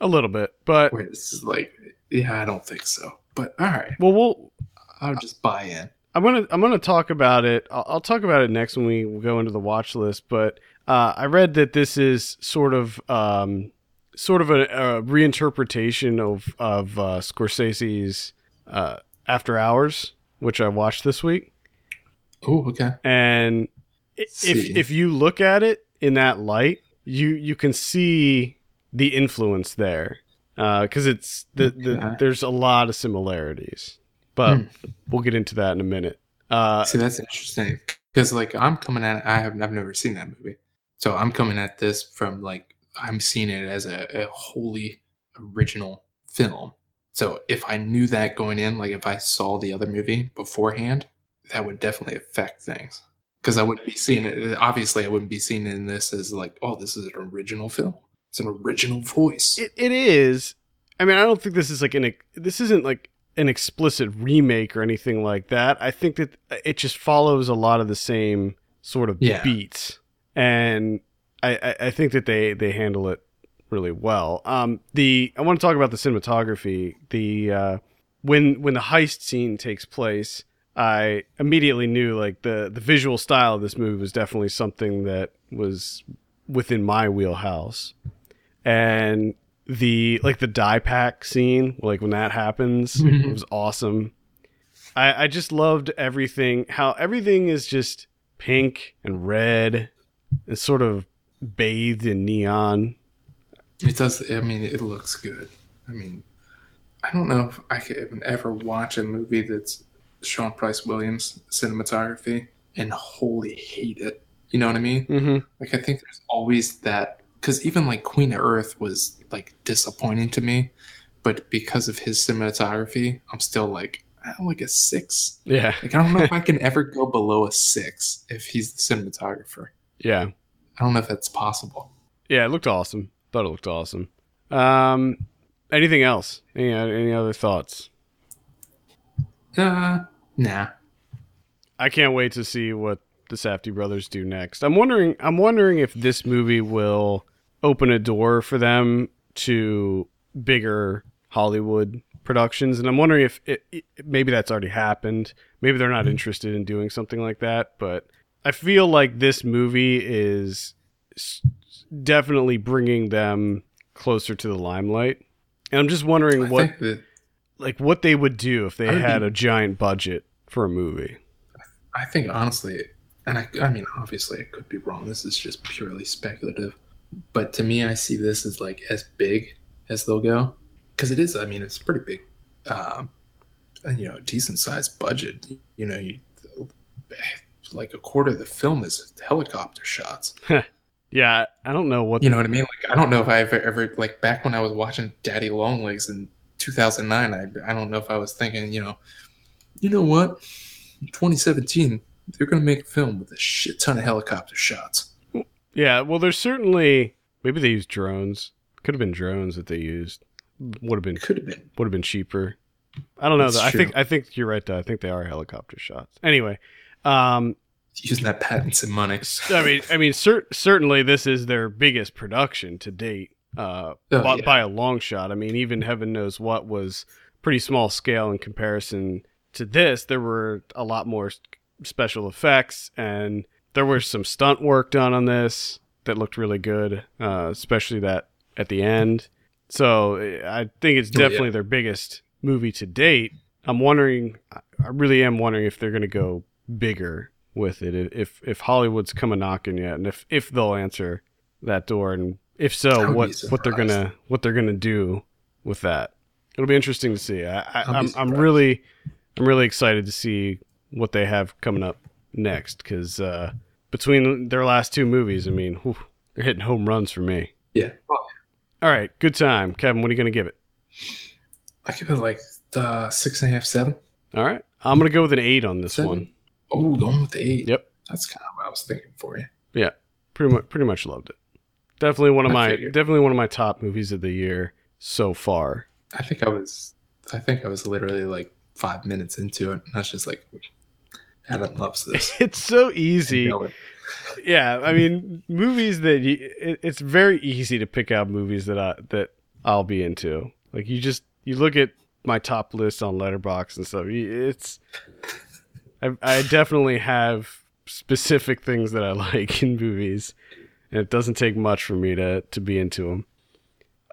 a little bit. But where it's just like yeah i don't think so but all right well, we'll i'll just buy in I'm gonna I'm gonna talk about it. I'll, I'll talk about it next when we go into the watch list. But uh, I read that this is sort of um, sort of a, a reinterpretation of of uh, Scorsese's uh, After Hours, which I watched this week. oh okay And if if you look at it in that light, you you can see the influence there because it's the, the there's a lot of similarities. But we'll get into that in a minute. Uh, See, that's interesting because, like, I'm coming at I have I've never seen that movie, so I'm coming at this from like I'm seeing it as a, a wholly original film. So if I knew that going in, like if I saw the other movie beforehand, that would definitely affect things because I wouldn't be seeing it. Obviously, I wouldn't be seeing it in this as like, oh, this is an original film. It's an original voice. It, it is. I mean, I don't think this is like an. This isn't like an explicit remake or anything like that. I think that it just follows a lot of the same sort of Yeah. beats, and I, I, I think that they they handle it really well. Um, the I want to talk about the cinematography. The uh, when when the heist scene takes place, I immediately knew like the the visual style of this movie was definitely something that was within my wheelhouse and the like the dye pack scene like when that happens Mhm. it was awesome I, I just loved everything how everything is just pink and red and sort of bathed in neon It does. I mean, it looks good. I mean, I don't know if I could ever watch a movie that's Sean Price Williams cinematography and wholly hate it. You know what I mean? mm-hmm. Like, I think there's always that because even like Queen of Earth was like disappointing to me, but because of his cinematography, I'm still like, like a six. yeah Like, I don't know if I [LAUGHS] can ever go below a six if he's the cinematographer. yeah I don't know if that's possible. yeah it looked awesome thought it looked awesome um anything else any, any other thoughts Uh, nah. I can't wait to see what the Safdie brothers do next. I'm wondering I'm wondering if this movie will open a door for them to bigger Hollywood productions, and I'm wondering if it, it, maybe that's already happened. Maybe they're not mm-hmm. interested in doing something like that, but I feel like this movie is definitely bringing them closer to the limelight. And I'm just wondering I what that like what they would do if they I had a giant budget for a movie. I think honestly, and I, I mean, obviously, I could be wrong. This is just purely speculative, but to me, I see this as like as big as they'll go, because it is. I mean, it's pretty big, um, and you know, decent sized budget. You know, you like a quarter of the film is helicopter shots. [LAUGHS] Yeah, I don't know what You know what I mean? Like, I don't know if I ever, ever like back when I was watching Daddy Longlegs in 2009. I, I don't know if I was thinking, you know, you know what? In 2017, they're gonna make a film with a shit ton of helicopter shots. Yeah, well, there's certainly maybe they used drones. Could have been drones that they used. Would have been could have been. would have been cheaper. I don't know. Though. I think I think you're right. Though. I think they are helicopter shots. Anyway, um, using that Pattinson money. I mean, I mean, cer- certainly this is their biggest production to date, uh, Oh, by, yeah. by a long shot. I mean, even Heaven Knows What was pretty small scale in comparison to this. There were a lot more special effects, and there was some stunt work done on this that looked really good, uh, especially that at the end. So I think it's Oh, yeah. definitely their biggest movie to date. I'm wondering, I really am wondering if they're going to go bigger with it. If if Hollywood's coming knocking yet, and if if they'll answer that door, and if so, what what they're gonna what they're gonna do with that. It'll be interesting to see. I, I, be I'm I'm really I'm really excited to see what they have coming up next because uh, between their last two movies, I mean, whew, they're hitting home runs for me. Yeah. All right, good time, Kevin. What are you gonna give it? I give it like uh, six and a half, seven. All right, I'm gonna go with an eight on this Seven? one. Oh, going with the eight. Yep. That's kind of what I was thinking for you. Yeah, pretty much pretty much loved it. Definitely one of I my figured. definitely one of my top movies of the year so far. I think I was, I think I was literally like five minutes into it, and I was just like, Adam loves this. It's so easy. Yeah, I mean, movies that you, it, it's very easy to pick out movies that I that I'll be into. Like you just you look at my top list on Letterboxd and stuff. It's I, I definitely have specific things that I [LAUGHS] like in movies, and it doesn't take much for me to to be into them.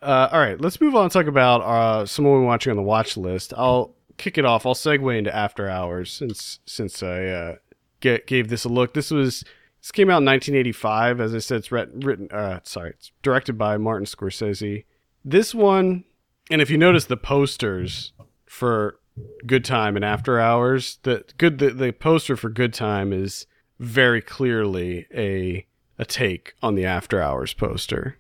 Uh, all right, let's move on and talk about uh, someone we're watching on the watch list. I'll kick it off. I'll segue into After Hours since since I uh, get, gave this a look. This was this came out in 1985. As I said, it's written. Uh, sorry, it's directed by Martin Scorsese. This one, and if you notice the posters for Good Time and After Hours, the good the, the poster for Good Time is very clearly a a take on the After Hours poster.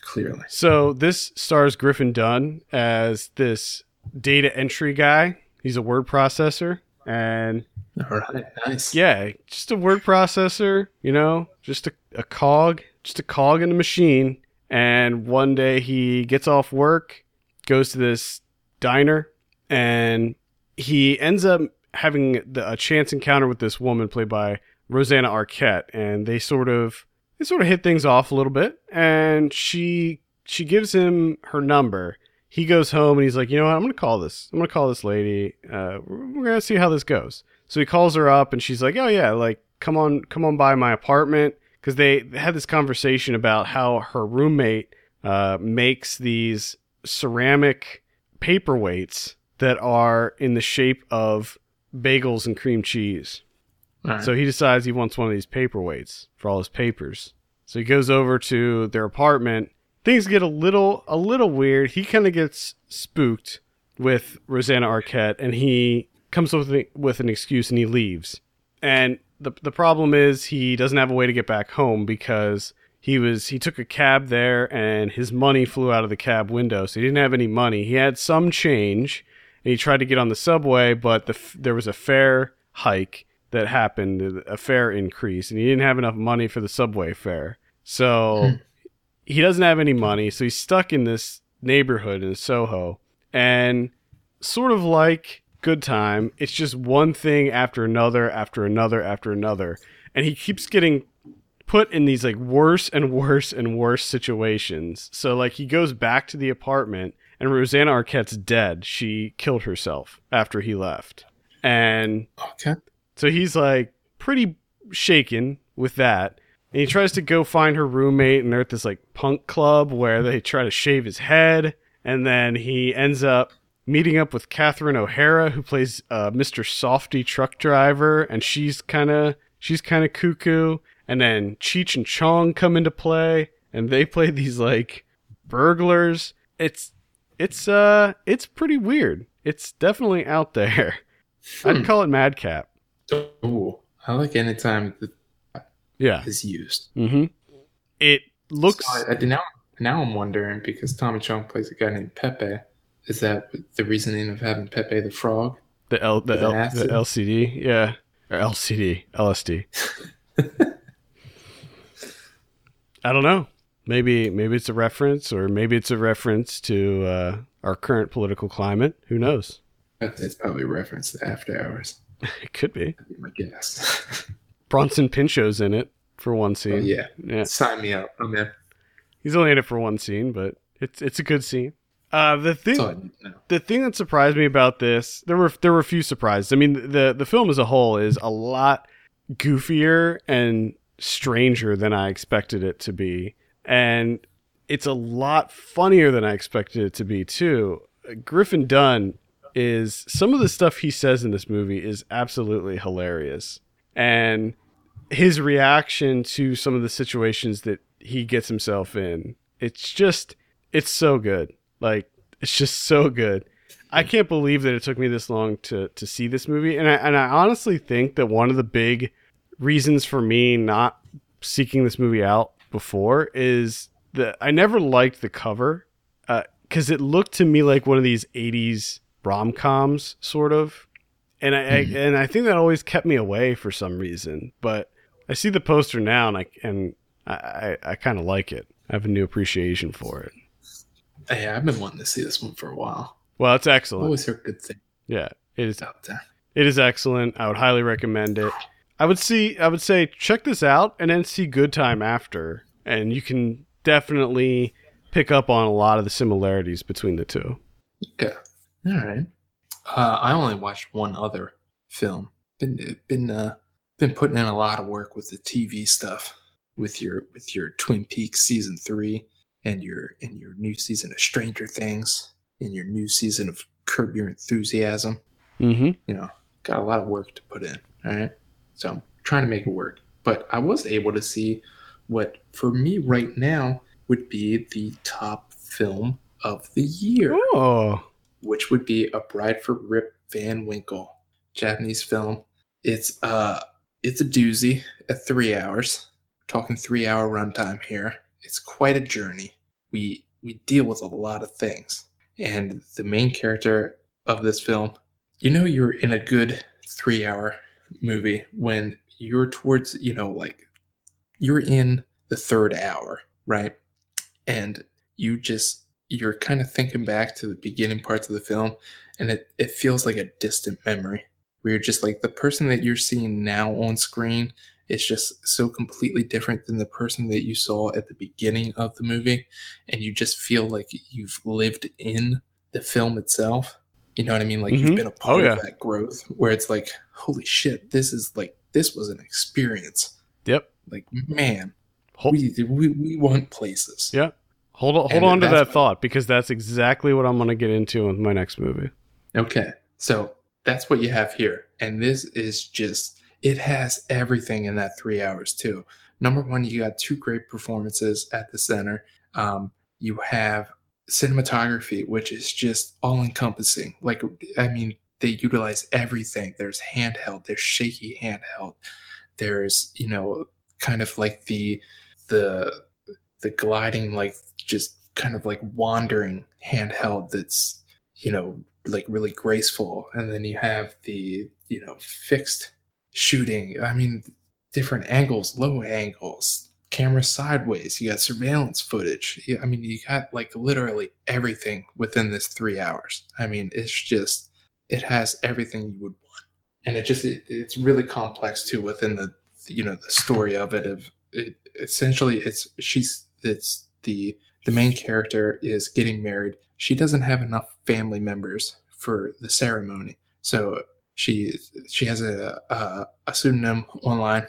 Clearly, So this stars Griffin Dunne as this data entry guy. He's a word processor and all right, nice. yeah, just a word processor, you know, just a, a cog, just a cog in a machine. And one day he gets off work, goes to this diner, and he ends up having the, a chance encounter with this woman played by Rosanna Arquette, and they sort of they sort of hit things off a little bit. And she she gives him her number. He goes home and he's like, you know what? I'm gonna call this. I'm gonna call this lady. Uh, we're gonna see how this goes. So he calls her up and she's like, "Oh yeah, like come on, come on by my apartment." Because they, they had this conversation about how her roommate uh, makes these ceramic paperweights that are in the shape of bagels and cream cheese. Right. So he decides he wants one of these paperweights for all his papers. So he goes over to their apartment. Things get a little a little weird. He kind of gets spooked with Rosanna Arquette, and he comes with with an excuse and he leaves. And the the problem is he doesn't have a way to get back home because he was he took a cab there and his money flew out of the cab window, so he didn't have any money. He had some change, and he tried to get on the subway, but the there was a fare hike that happened, a fare increase, and he didn't have enough money for the subway fare. So hmm. He doesn't have any money, so he's stuck in this neighborhood in Soho, and sort of like Good Time, it's just one thing after another, after another, after another, and he keeps getting put in these like worse and worse and worse situations. So like he goes back to the apartment and Rosanna Arquette's dead. She killed herself after he left. And Okay. so he's like pretty shaken with that. And he tries to go find her roommate, and they're at this like punk club where they try to shave his head. And then he ends up meeting up with Catherine O'Hara, who plays uh, Mr. Softee truck driver, and she's kind of she's kind of cuckoo. And then Cheech and Chong come into play, and they play these like burglars. It's it's uh it's pretty weird. It's definitely out there. I'd Hmm. call it madcap. Ooh, I like any time that Yeah. is used. Mm-hmm. It looks. So I, I, now, now I'm wondering because Tommy Chong plays a guy named Pepe. Is that the reasoning of having Pepe the Frog? The L the, L, an the? LCD, yeah, or LCD, LSD. [LAUGHS] I don't know. Maybe maybe it's a reference, or maybe it's a reference to uh, our current political climate. Who knows? It's probably a reference to After Hours. [LAUGHS] It could be. Be my guess. [LAUGHS] Bronson Pinchot's in it for one scene. yeah. yeah. Sign me up. I'm in. He's only in it for one scene, but it's it's a good scene. Uh, the thing That's all I need to know. the thing that surprised me about this, there were there were a few surprises. I mean, the the film as a whole is a lot goofier and stranger than I expected it to be, and it's a lot funnier than I expected it to be too. Griffin Dunne is some of the stuff he says in this movie is absolutely hilarious, and his reaction to some of the situations that he gets himself in, it's just it's so good. Like it's just so good. I can't believe that it took me this long to to see this movie, and I and I honestly think that one of the big reasons for me not seeking this movie out before is that I never liked the cover uh, because it looked to me like one of these '80s rom coms, sort of, and I, I mm-hmm. and I think that always kept me away for some reason. But I see the poster now, and I and I I, I kind of like it. I have a new appreciation for it. Hey, I've been wanting to see this one for a while. Well, it's excellent. Always heard good things Yeah, it is. out there. It is excellent. I would highly recommend it. I would see. I would say check this out and then see Good Time after, and you can definitely pick up on a lot of the similarities between the two. Okay. All right. Uh, I only watched one other film. Been been uh, been putting in a lot of work with the TV stuff, with your with your Twin Peaks season three, and your and your new season of Stranger Things, and your new season of Curb Your Enthusiasm. Mm-hmm. You know, got a lot of work to put in. All right. So I'm trying to make it work. But I was able to see what for me right now would be the top film of the year Oh, which would be A Bride for Rip Van Winkle, Japanese film. It's uh it's a doozy at three hours. talking three hour runtime here. It's quite a journey. We we deal with a lot of things. And the main character of this film, you know you're in a good three hour movie when you're towards, you know, like you're in the third hour, right? And you just you're kind of thinking back to the beginning parts of the film and it, it feels like a distant memory where you're just like the person that you're seeing now on screen is just so completely different than the person that you saw at the beginning of the movie and you just feel like you've lived in the film itself you know what i mean like Mhm. you've been a part Oh, yeah. of that growth where it's like holy shit this is like this was an experience yep. like man Hold, we, we, we want places yeah. Hold on, hold And on to that thought because that's exactly what I'm going to get into with my next movie. Okay. So that's what you have here. And this is just, it has everything in that three hours, too. Number one, you got two great performances at the center. Um, you have cinematography, which is just all encompassing. Like, I mean, they utilize everything. There's handheld, there's shaky handheld, there's, you know, kind of like the, the, the gliding, like just kind of like wandering handheld that's, you know, like really graceful and then you have the you know fixed shooting i mean different angles low angles camera sideways you got surveillance footage i mean you got like literally everything within this three hours i mean it's just it has everything you would want and it just it, it's really complex too within the you know the story of it of it essentially it's she's it's the the main character is getting married. She doesn't have enough family members for the ceremony, so she she has a a, a pseudonym online,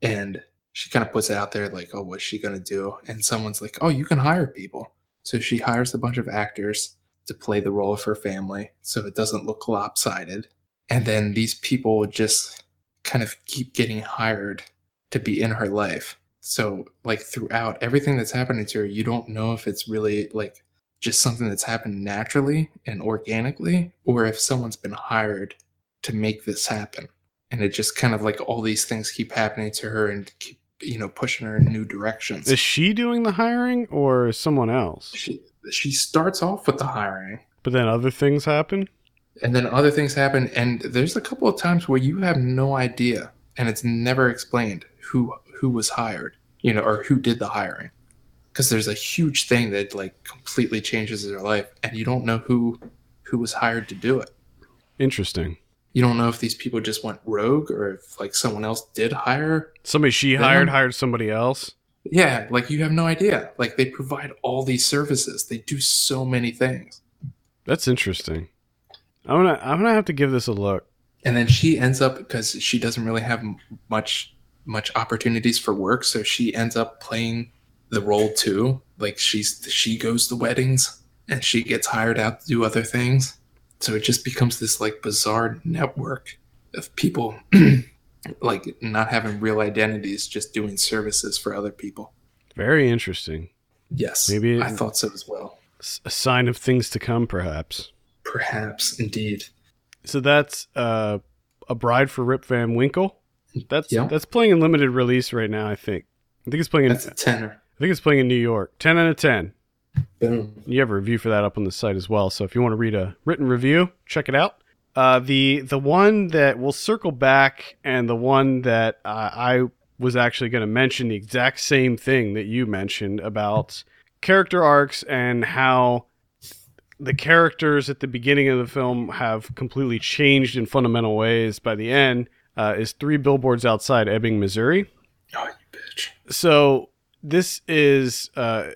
and she kind of puts it out there like, oh, what's she gonna do? And someone's like, oh, you can hire people. So she hires a bunch of actors to play the role of her family, so it doesn't look lopsided. And then these people just kind of keep getting hired to be in her life. So like throughout everything that's happening to her, you don't know if it's really like just something that's happened naturally and organically, or if someone's been hired to make this happen. And it just kind of like all these things keep happening to her and keep, you know, pushing her in new directions. Is she doing the hiring or someone else? She she starts off with the hiring, But then other things happen? and then other things happen, and there's a couple of times where you have no idea, and it's never explained who who was hired, you know, or who did the hiring. Because there's a huge thing that like completely changes their life, and you don't know who who was hired to do it. Interesting. You don't know if these people just went rogue or if like someone else did hire Somebody she They hired hired somebody else. Yeah, like you have no idea. Like they provide all these services. They do so many things. That's interesting. I'm gonna I'm gonna have to give this a look. And then she ends up because she doesn't really have much much opportunities for work, so she ends up playing the role too. Like she's she goes to weddings and she gets hired out to do other things. So it just becomes this like bizarre network of people [CLEARS THROAT] like not having real identities, just doing services for other people. Very interesting. Yes. Maybe- I thought so as well. A sign of things to come, perhaps. Perhaps indeed. So that's uh, a bride for Rip Van Winkle. That's Yeah. that's playing in limited release right now. I think. I think it's playing in. A tenor. I think it's playing in New York. Ten out of ten. Boom. You have a review for that up on the site as well. So if you want to read a written review, check it out. Uh, the the one that we'll circle back, and the one that uh, I was actually going to mention the exact same thing that you mentioned about character arcs and how the characters at the beginning of the film have completely changed in fundamental ways by the end. Uh, is three billboards outside Ebbing, Missouri Oh, you bitch. so this is uh,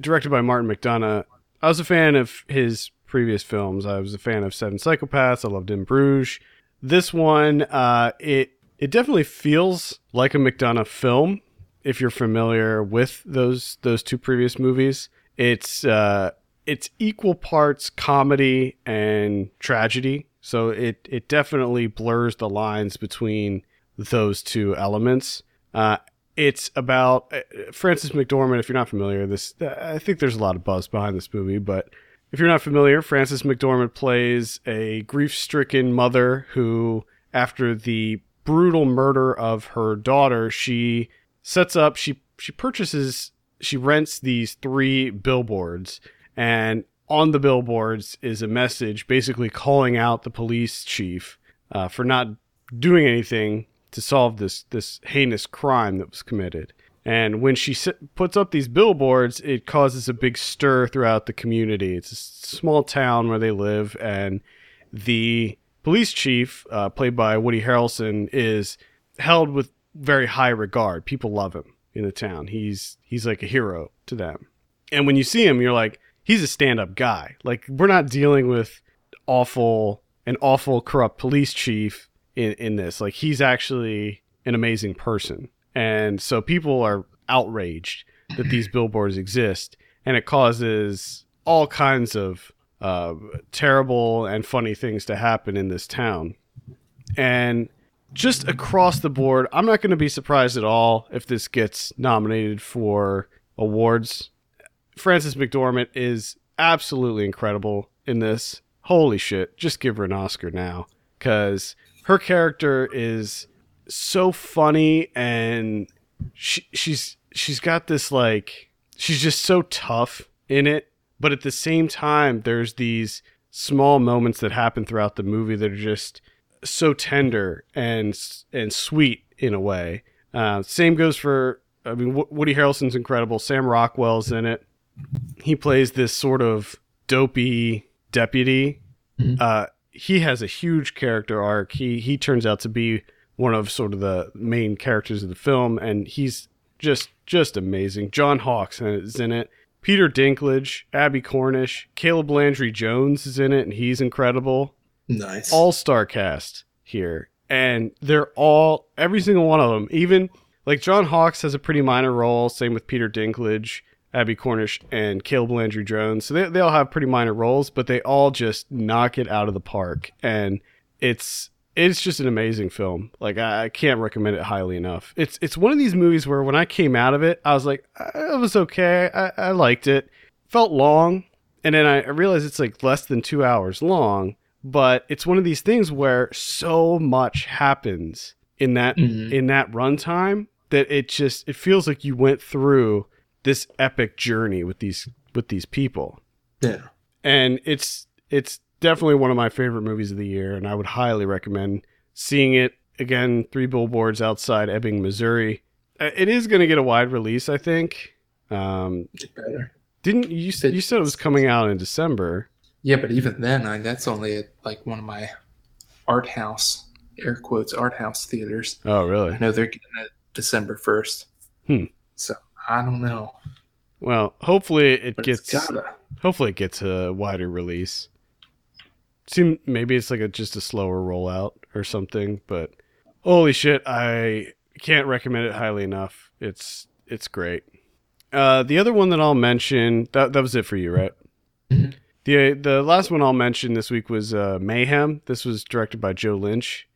directed by Martin McDonagh. I was a fan of his previous films. I was a fan of Seven Psychopaths. I loved In Bruges. This one, uh, it it definitely feels like a McDonagh film. If you're familiar with those those two previous movies, it's uh, it's equal parts comedy and tragedy. So it it definitely blurs the lines between those two elements. Uh, it's about uh, Frances McDormand. If you're not familiar, this I think there's a lot of buzz behind this movie, but if you're not familiar, Frances McDormand plays a grief-stricken mother who, after the brutal murder of her daughter, she sets up she she purchases she rents these three billboards and on the billboards is a message basically calling out the police chief uh, for not doing anything to solve this this heinous crime that was committed. And when she puts up these billboards, it causes a big stir throughout the community. It's a small town where they live, and the police chief, uh, played by Woody Harrelson, is held with very high regard. People love him in the town. He's he's like a hero to them. And when you see him, you're like, he's a stand-up guy. Like we're not dealing with awful an awful corrupt police chief in in this. Like he's actually an amazing person. And so people are outraged that these [CLEARS THROAT] billboards exist and it causes all kinds of uh, terrible and funny things to happen in this town. And just across the board, I'm not going to be surprised at all if this gets nominated for awards. Frances McDormand is absolutely incredible in this. Holy shit, just give her an Oscar now cuz her character is so funny and she, she's she's got this like she's just so tough in it, but at the same time there's these small moments that happen throughout the movie that are just so tender and and sweet in a way. Uh, same goes for I mean Wo- Woody Harrelson's incredible. Sam Rockwell's in it. He plays this sort of dopey deputy. Mhm. Uh, he has a huge character arc. He he turns out to be one of sort of the main characters of the film, and he's just just amazing. John Hawkes is in it. Peter Dinklage, Abbie Cornish, Caleb Landry Jones is in it, and he's incredible. Nice. All star cast here, and they're all every single one of them. Even like John Hawkes has a pretty minor role. Same with Peter Dinklage, Abbie Cornish, and Caleb Landry Jones. So they they all have pretty minor roles, but they all just knock it out of the park, and it's it's just an amazing film. Like I, I can't recommend it highly enough. It's it's one of these movies where when I came out of it, I was like, "Uh, it was okay. I, I liked it. Felt long, and then I, realized it's like less than two hours long. But it's one of these things where so much happens in that Mhm. in that runtime that it just it feels like you went through this epic journey with these with these people Yeah. and it's it's definitely one of my favorite movies of the year and i would highly recommend seeing it again three billboards outside ebbing missouri Uh, it is going to get a wide release i think um better. didn't you you said it was coming out in december Yeah, but even then, I, that's only at like one of my art house, air quotes, art house theaters. oh I really know they're getting it December 1st. Hmm. So I don't know. well hopefully it But gets hopefully it gets a wider release. Seem maybe it's like a just a slower rollout or something but holy shit i can't recommend it highly enough. It's it's great. Uh the other one that i'll mention that that was it for you right? Mhm. the the last one i'll mention this week was uh mayhem. This was directed by joe lynch.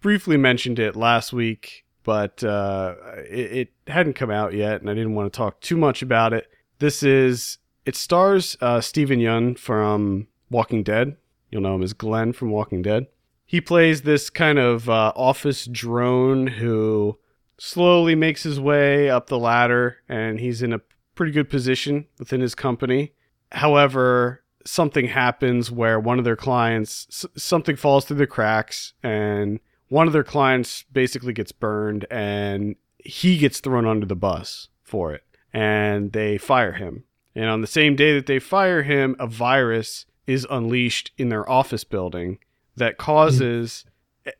Briefly mentioned it last week but uh it, it hadn't come out yet and i didn't want to talk too much about it this is it stars uh, Steven Yeun from Walking Dead. You'll know him as Glenn from Walking Dead. He plays this kind of uh, office drone who slowly makes his way up the ladder, and he's in a pretty good position within his company. However, something happens where one of their clients, s- something falls through the cracks, and one of their clients basically gets burned, and he gets thrown under the bus for it and they fire him. And on the same day that they fire him, a virus is unleashed in their office building that causes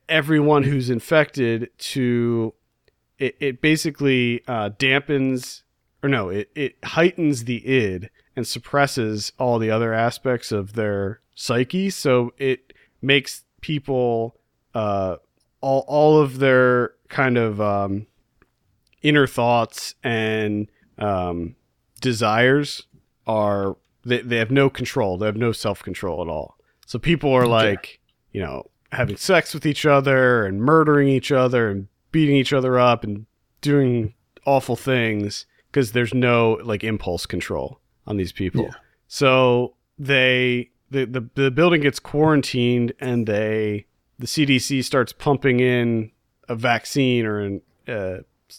everyone who's infected to. It, it basically uh, dampens, or no, it, it heightens the id and suppresses all the other aspects of their psyche. So it makes people, uh, all, all of their kind of um, inner thoughts and um, desires are they, they have no control. They have no self-control at all. So people are like you know having sex with each other and murdering each other and beating each other up and doing awful things because there's no like impulse control on these people. Yeah. so they the, the the building gets quarantined and they the CDC starts pumping in a vaccine or an uh,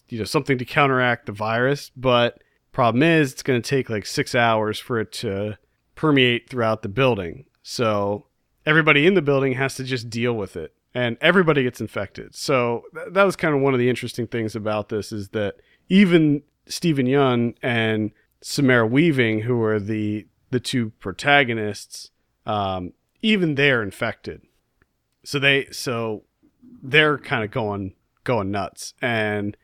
you know something to counteract the virus but problem is it's going to take like six hours for it to permeate throughout the building. So everybody in the building has to just deal with it and everybody gets infected. So th- that was kind of one of the interesting things about this is that even Steven Yeun and samara weaving who are the the two protagonists um, even they're infected so they so they're kind of going going nuts. And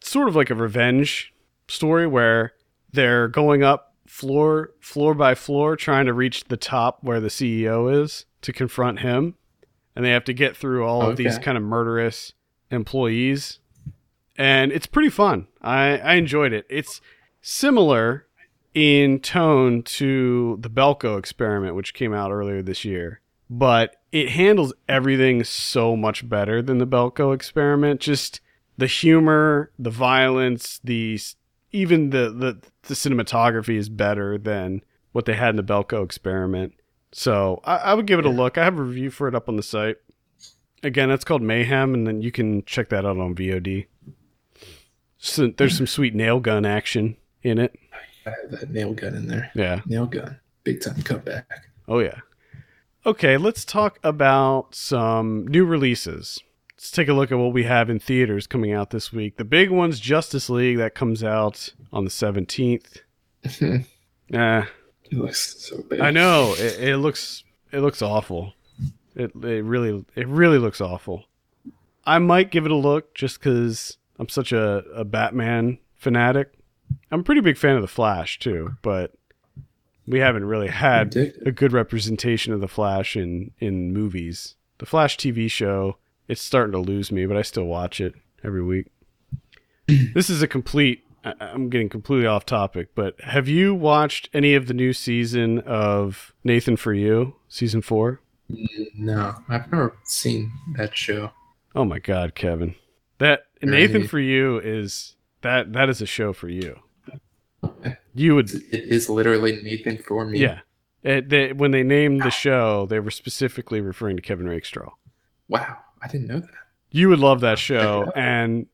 sort of like a revenge story where they're going up floor floor by floor trying to reach the top where the CEO is to confront him. And they have to get through all of these kind of murderous employees. And it's pretty fun. I, I enjoyed it. It's similar in tone to the belko experiment which came out earlier this year but it handles everything so much better than the belko experiment just the humor the violence the even the, the the cinematography is better than what they had in the belko experiment so I, I would give it a look i have a review for it up on the site again that's called mayhem and then you can check that out on vod so there's some sweet nail gun action in it I have that nail gun in there. yeah Nail gun. Big time comeback. Oh yeah. Okay, let's talk about some new releases. Let's take a look at what we have in theaters coming out this week. The big one's Justice League that comes out on the 17th. [LAUGHS] it Eh, looks so bad. I know it, it looks it looks awful. It it really it really looks awful. I might give it a look just because I'm such a, a Batman fanatic. I'm a pretty big fan of the Flash too, but we haven't really had a good representation of the Flash in in movies. The Flash TV show, it's starting to lose me, but I still watch it every week. [CLEARS THROAT] this is a complete. I'm getting completely off topic, but have you watched any of the new season of Nathan for You, season four? No, I've never seen that show. Oh my God, Kevin, that. Nathan for You is that that is a show for you. Okay. You would It is literally Nathan for me. Yeah. It, they, when they named the show, they were specifically referring to Kevin Rakestraw. Wow, I didn't know that. You would love that show, [LAUGHS] and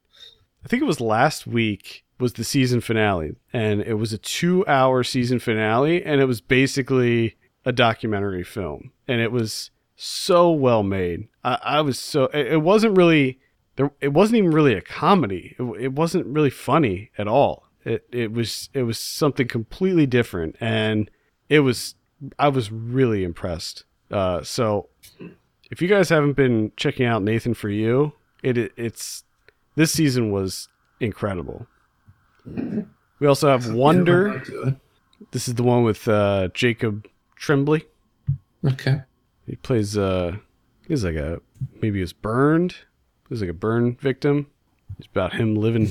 I think it was last week was the season finale, and it was a two-hour season finale, and it was basically a documentary film, and it was so well made. I, I was so it, it wasn't really there. It wasn't even really a comedy. It, it wasn't really funny at all. It it was it was something completely different, and it was I was really impressed. Uh, so if you guys haven't been checking out Nathan for You, it, it it's this season was incredible. We also have Wonder. Yeah, I'll do it. This is the one with uh, Jacob Tremblay. Okay. He plays uh he's like a maybe he was burned. He's like a burn victim. It's about him living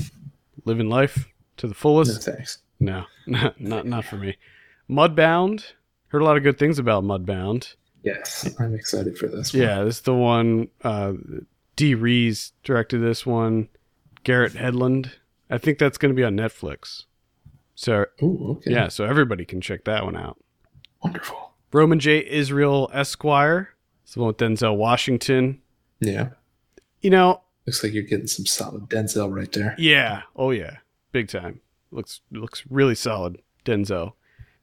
living life to the No fullest. thanks. No, [LAUGHS] not not not for me. Mudbound. Heard a lot of good things about Mudbound. Yes, I'm excited for this. one. Yeah, this is the one. Uh, Dee Rees directed this one. Garrett Hedlund. I think that's going to be on Netflix. So Ooh, okay. yeah, so everybody can check that one out. Wonderful. Roman J. Israel Esquire. It's the one with Denzel Washington. Yeah. You know, Looks like you're getting some solid Denzel right there. yeah, oh yeah, big time. Looks looks really solid, Denzel.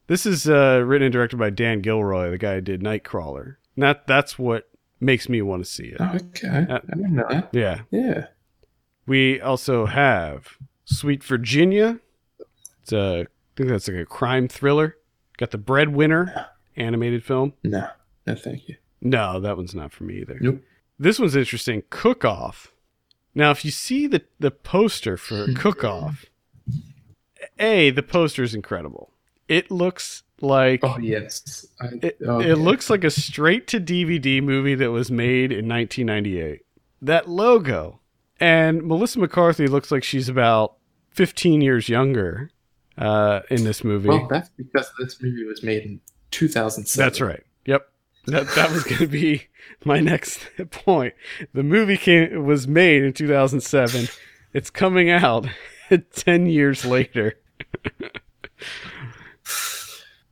This is uh, written and directed by Dan Gilroy, the guy who did Nightcrawler. And that that's what makes me want to see it. Oh, okay. I didn't know that. Yeah, Yeah. We also have Sweet Virginia. It's a, I think that's like a crime thriller. Got the Breadwinner animated film. No. No, thank you. No, that one's not for me either. Nope. This one's interesting. Cook Off. Now, if you see the the poster for [LAUGHS] Cook Off, a the poster is incredible. It looks like Oh yes. I, it, okay. it looks like a straight to DVD movie that was made in 1998. That logo. And Melissa McCarthy looks like she's about 15 years younger uh, in this movie. Well, that's because this movie was made in 2007. That's right. Yep. That that was going to be my next [LAUGHS] point. The movie came was made in 2007. It's coming out [LAUGHS] 10 years later. [LAUGHS]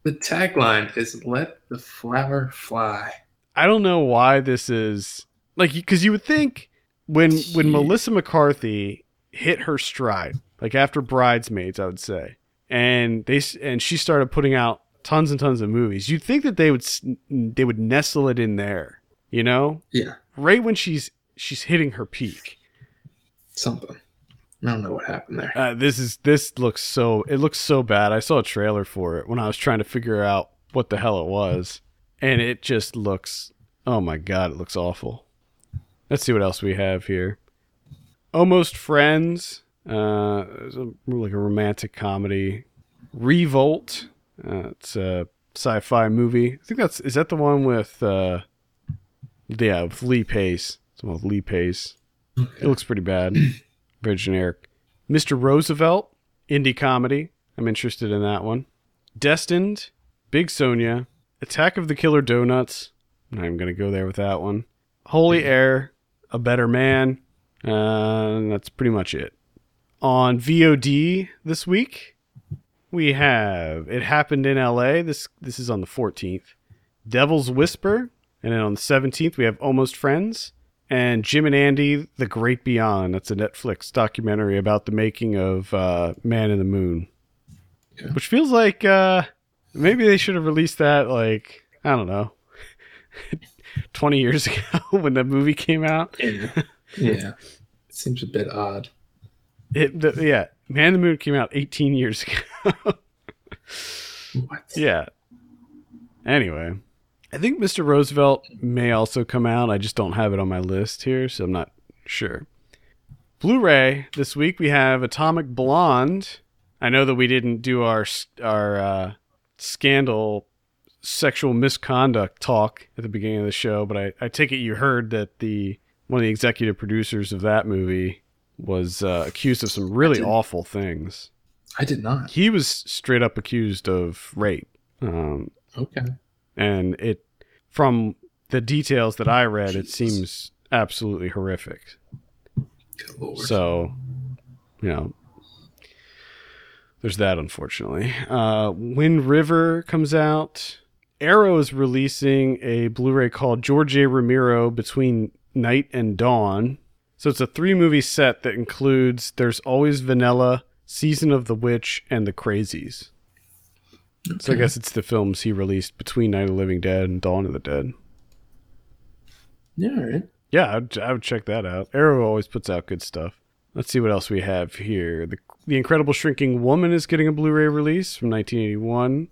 The tagline is "Let the flower fly." I don't know why this is like because you would think when when Melissa McCarthy hit her stride, like after Bridesmaids, I would say, and they and she started putting out tons and tons of movies. You'd think that they would they would nestle it in there, you know, Yeah, right when she's she's hitting her peak. something. I don't know what happened there. Uh, this is this looks so it looks so bad. I saw a trailer for it when I was trying to figure out what the hell it was, and it just looks oh my god, it looks awful. Let's see what else we have here. Almost Friends, uh, it's a, like a romantic comedy. Revolt, uh, it's a sci-fi movie. I think that's is that the one with uh, yeah, with Lee Pace. It's the one with Lee Pace. It looks pretty bad. [CLEARS THROAT] Very generic. Mr. Roosevelt, indie comedy. I'm interested in that one. Destined, Big Sonia, Attack of the Killer Donuts. I'm going to go there with that one. Holy Air, A Better Man. Uh, and that's pretty much it. On VOD this week, we have It Happened in LA. This this is on the 14th. Devil's Whisper. And then on the 17th, we have Almost Friends and Jim and Andy, The Great Beyond. That's a Netflix documentary about the making of uh, Man in the Moon, Yeah. which feels like uh, maybe they should have released that like I don't know, [LAUGHS] twenty years [LAUGHS] ago when the movie came out. Yeah, [LAUGHS] yeah. It seems a bit odd. It, the, yeah, Man in the Moon came out eighteen years ago. What? yeah. Anyway, I think Mr. Roosevelt may also come out. I just don't have it on my list here, so I'm not sure. Blu ray this week we have Atomic Blonde. I know that we didn't do our our uh, scandal sexual misconduct talk at the beginning of the show, but I, I take it you heard that the one of the executive producers of that movie was uh, accused of some really awful things. I did not. He was straight up accused of rape. Um, Okay. And it from the details that I read, it seems absolutely horrific. So, you know, there's that, unfortunately. Uh, Wind River comes out. Arrow is releasing a Blu ray called George A. Romero Between Night and Dawn. So it's a three movie set that includes There's Always Vanilla, Season of the Witch, and The Crazies. So I guess it's the films he released between Night of the Living Dead and Dawn of the Dead. Yeah, all right. Yeah, I'd, I would check that out. Arrow always puts out good stuff. Let's see what else we have here. The The Incredible Shrinking Woman is getting a Blu-ray release from 1981.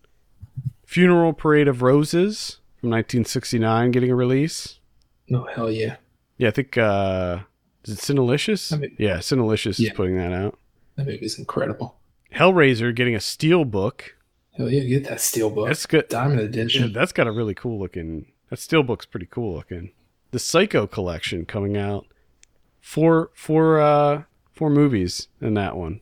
Funeral Parade of Roses from 1969 getting a release. No, hell yeah. Yeah, I think uh is it Cinelicious? I mean- yeah, Cinelicious Yeah. is putting that out. That movie's incredible. Hellraiser getting a steel book. Hell yeah, get that steel book. That's good. Diamond Yeah, edition. that's got a really cool looking. That steel book's pretty cool looking. The Psycho collection coming out. Four four uh four movies in that one.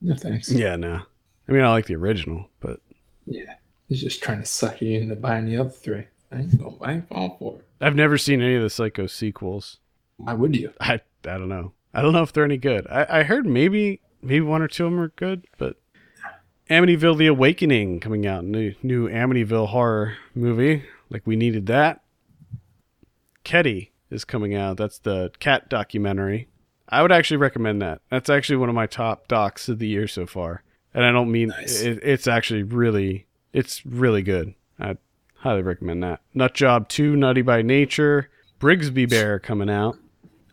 no thanks. Yeah, no. I mean, I like the original, but Yeah. He's just trying to suck you into buying the other three. I ain't gonna I ain't falling for it. I've never seen any of the Psycho sequels. Why would you? I I don't know. I don't know if they're any good. I, I heard maybe maybe one or two of them are good, but Amityville: The Awakening coming out, new new Amityville horror movie. Like we needed that. Kedi is coming out. That's the cat documentary. I would actually recommend that. That's actually one of my top docs of the year so far. And I don't mean Nice. it, it's actually really it's really good. I highly recommend that. Nut Job 2, Nutty by Nature, Brigsby Bear coming out.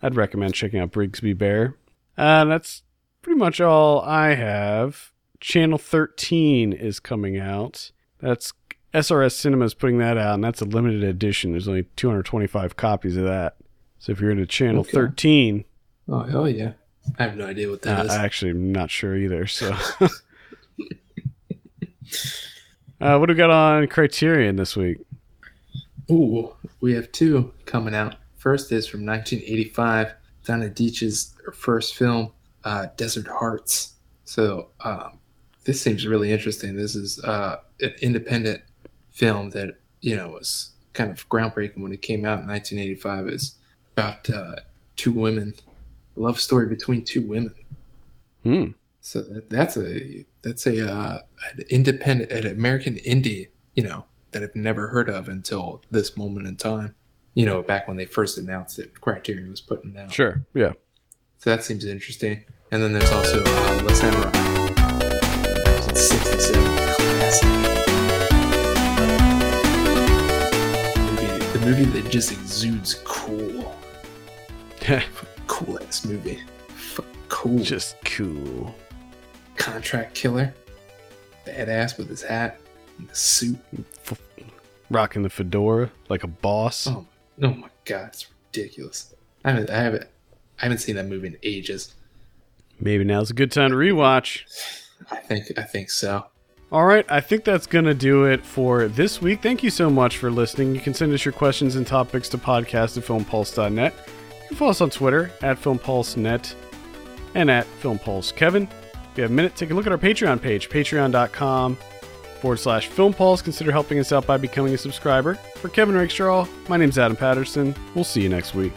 I'd recommend checking out Brigsby Bear. Uh, that's pretty much all I have. Channel 13 is coming out. That's SRS Cinema's putting that out, and that's a limited edition. There's only 225 copies of that. So if you're into Channel Okay. 13, Oh hell yeah. I have no idea what that uh, is. I actually am not sure either. So, [LAUGHS] [LAUGHS] uh, what do we got on Criterion this week? Ooh, we have two coming out. First is from 1985, Donna Deitch's first film, uh, Desert Hearts. So um, this seems really interesting. This is uh, an independent film that you know was kind of groundbreaking when it came out in 1985. It's about uh, two women, a love story between two women. Hmm. So that, that's a that's a uh, an independent, an American indie, you know, that I've never heard of until this moment in time. You know, back when they first announced it, Criterion was putting out. Sure. Yeah. So that seems interesting. And then there's also uh, Le Samouraï. Movie, that just exudes cool. Cool ass movie. F- cool. Just cool. contract killer, badass with his hat and the suit. Rocking the fedora like a boss. Oh, oh my god, it's ridiculous. I haven't, I haven't, I haven't seen that movie in ages. Maybe now's a good time to rewatch. I think, I think so. All right, I think that's going to do it for this week. Thank you so much for listening. You can send us your questions and topics to podcast at filmpulse.net. You can follow us on Twitter at filmpulsenet and at filmpulse. Kevin, if you have a minute, take a look at our Patreon page, patreon.com forward slash filmpulse. Consider helping us out by becoming a subscriber. For Kevin Rakestraw, my name's Adam Patterson. We'll see you next week.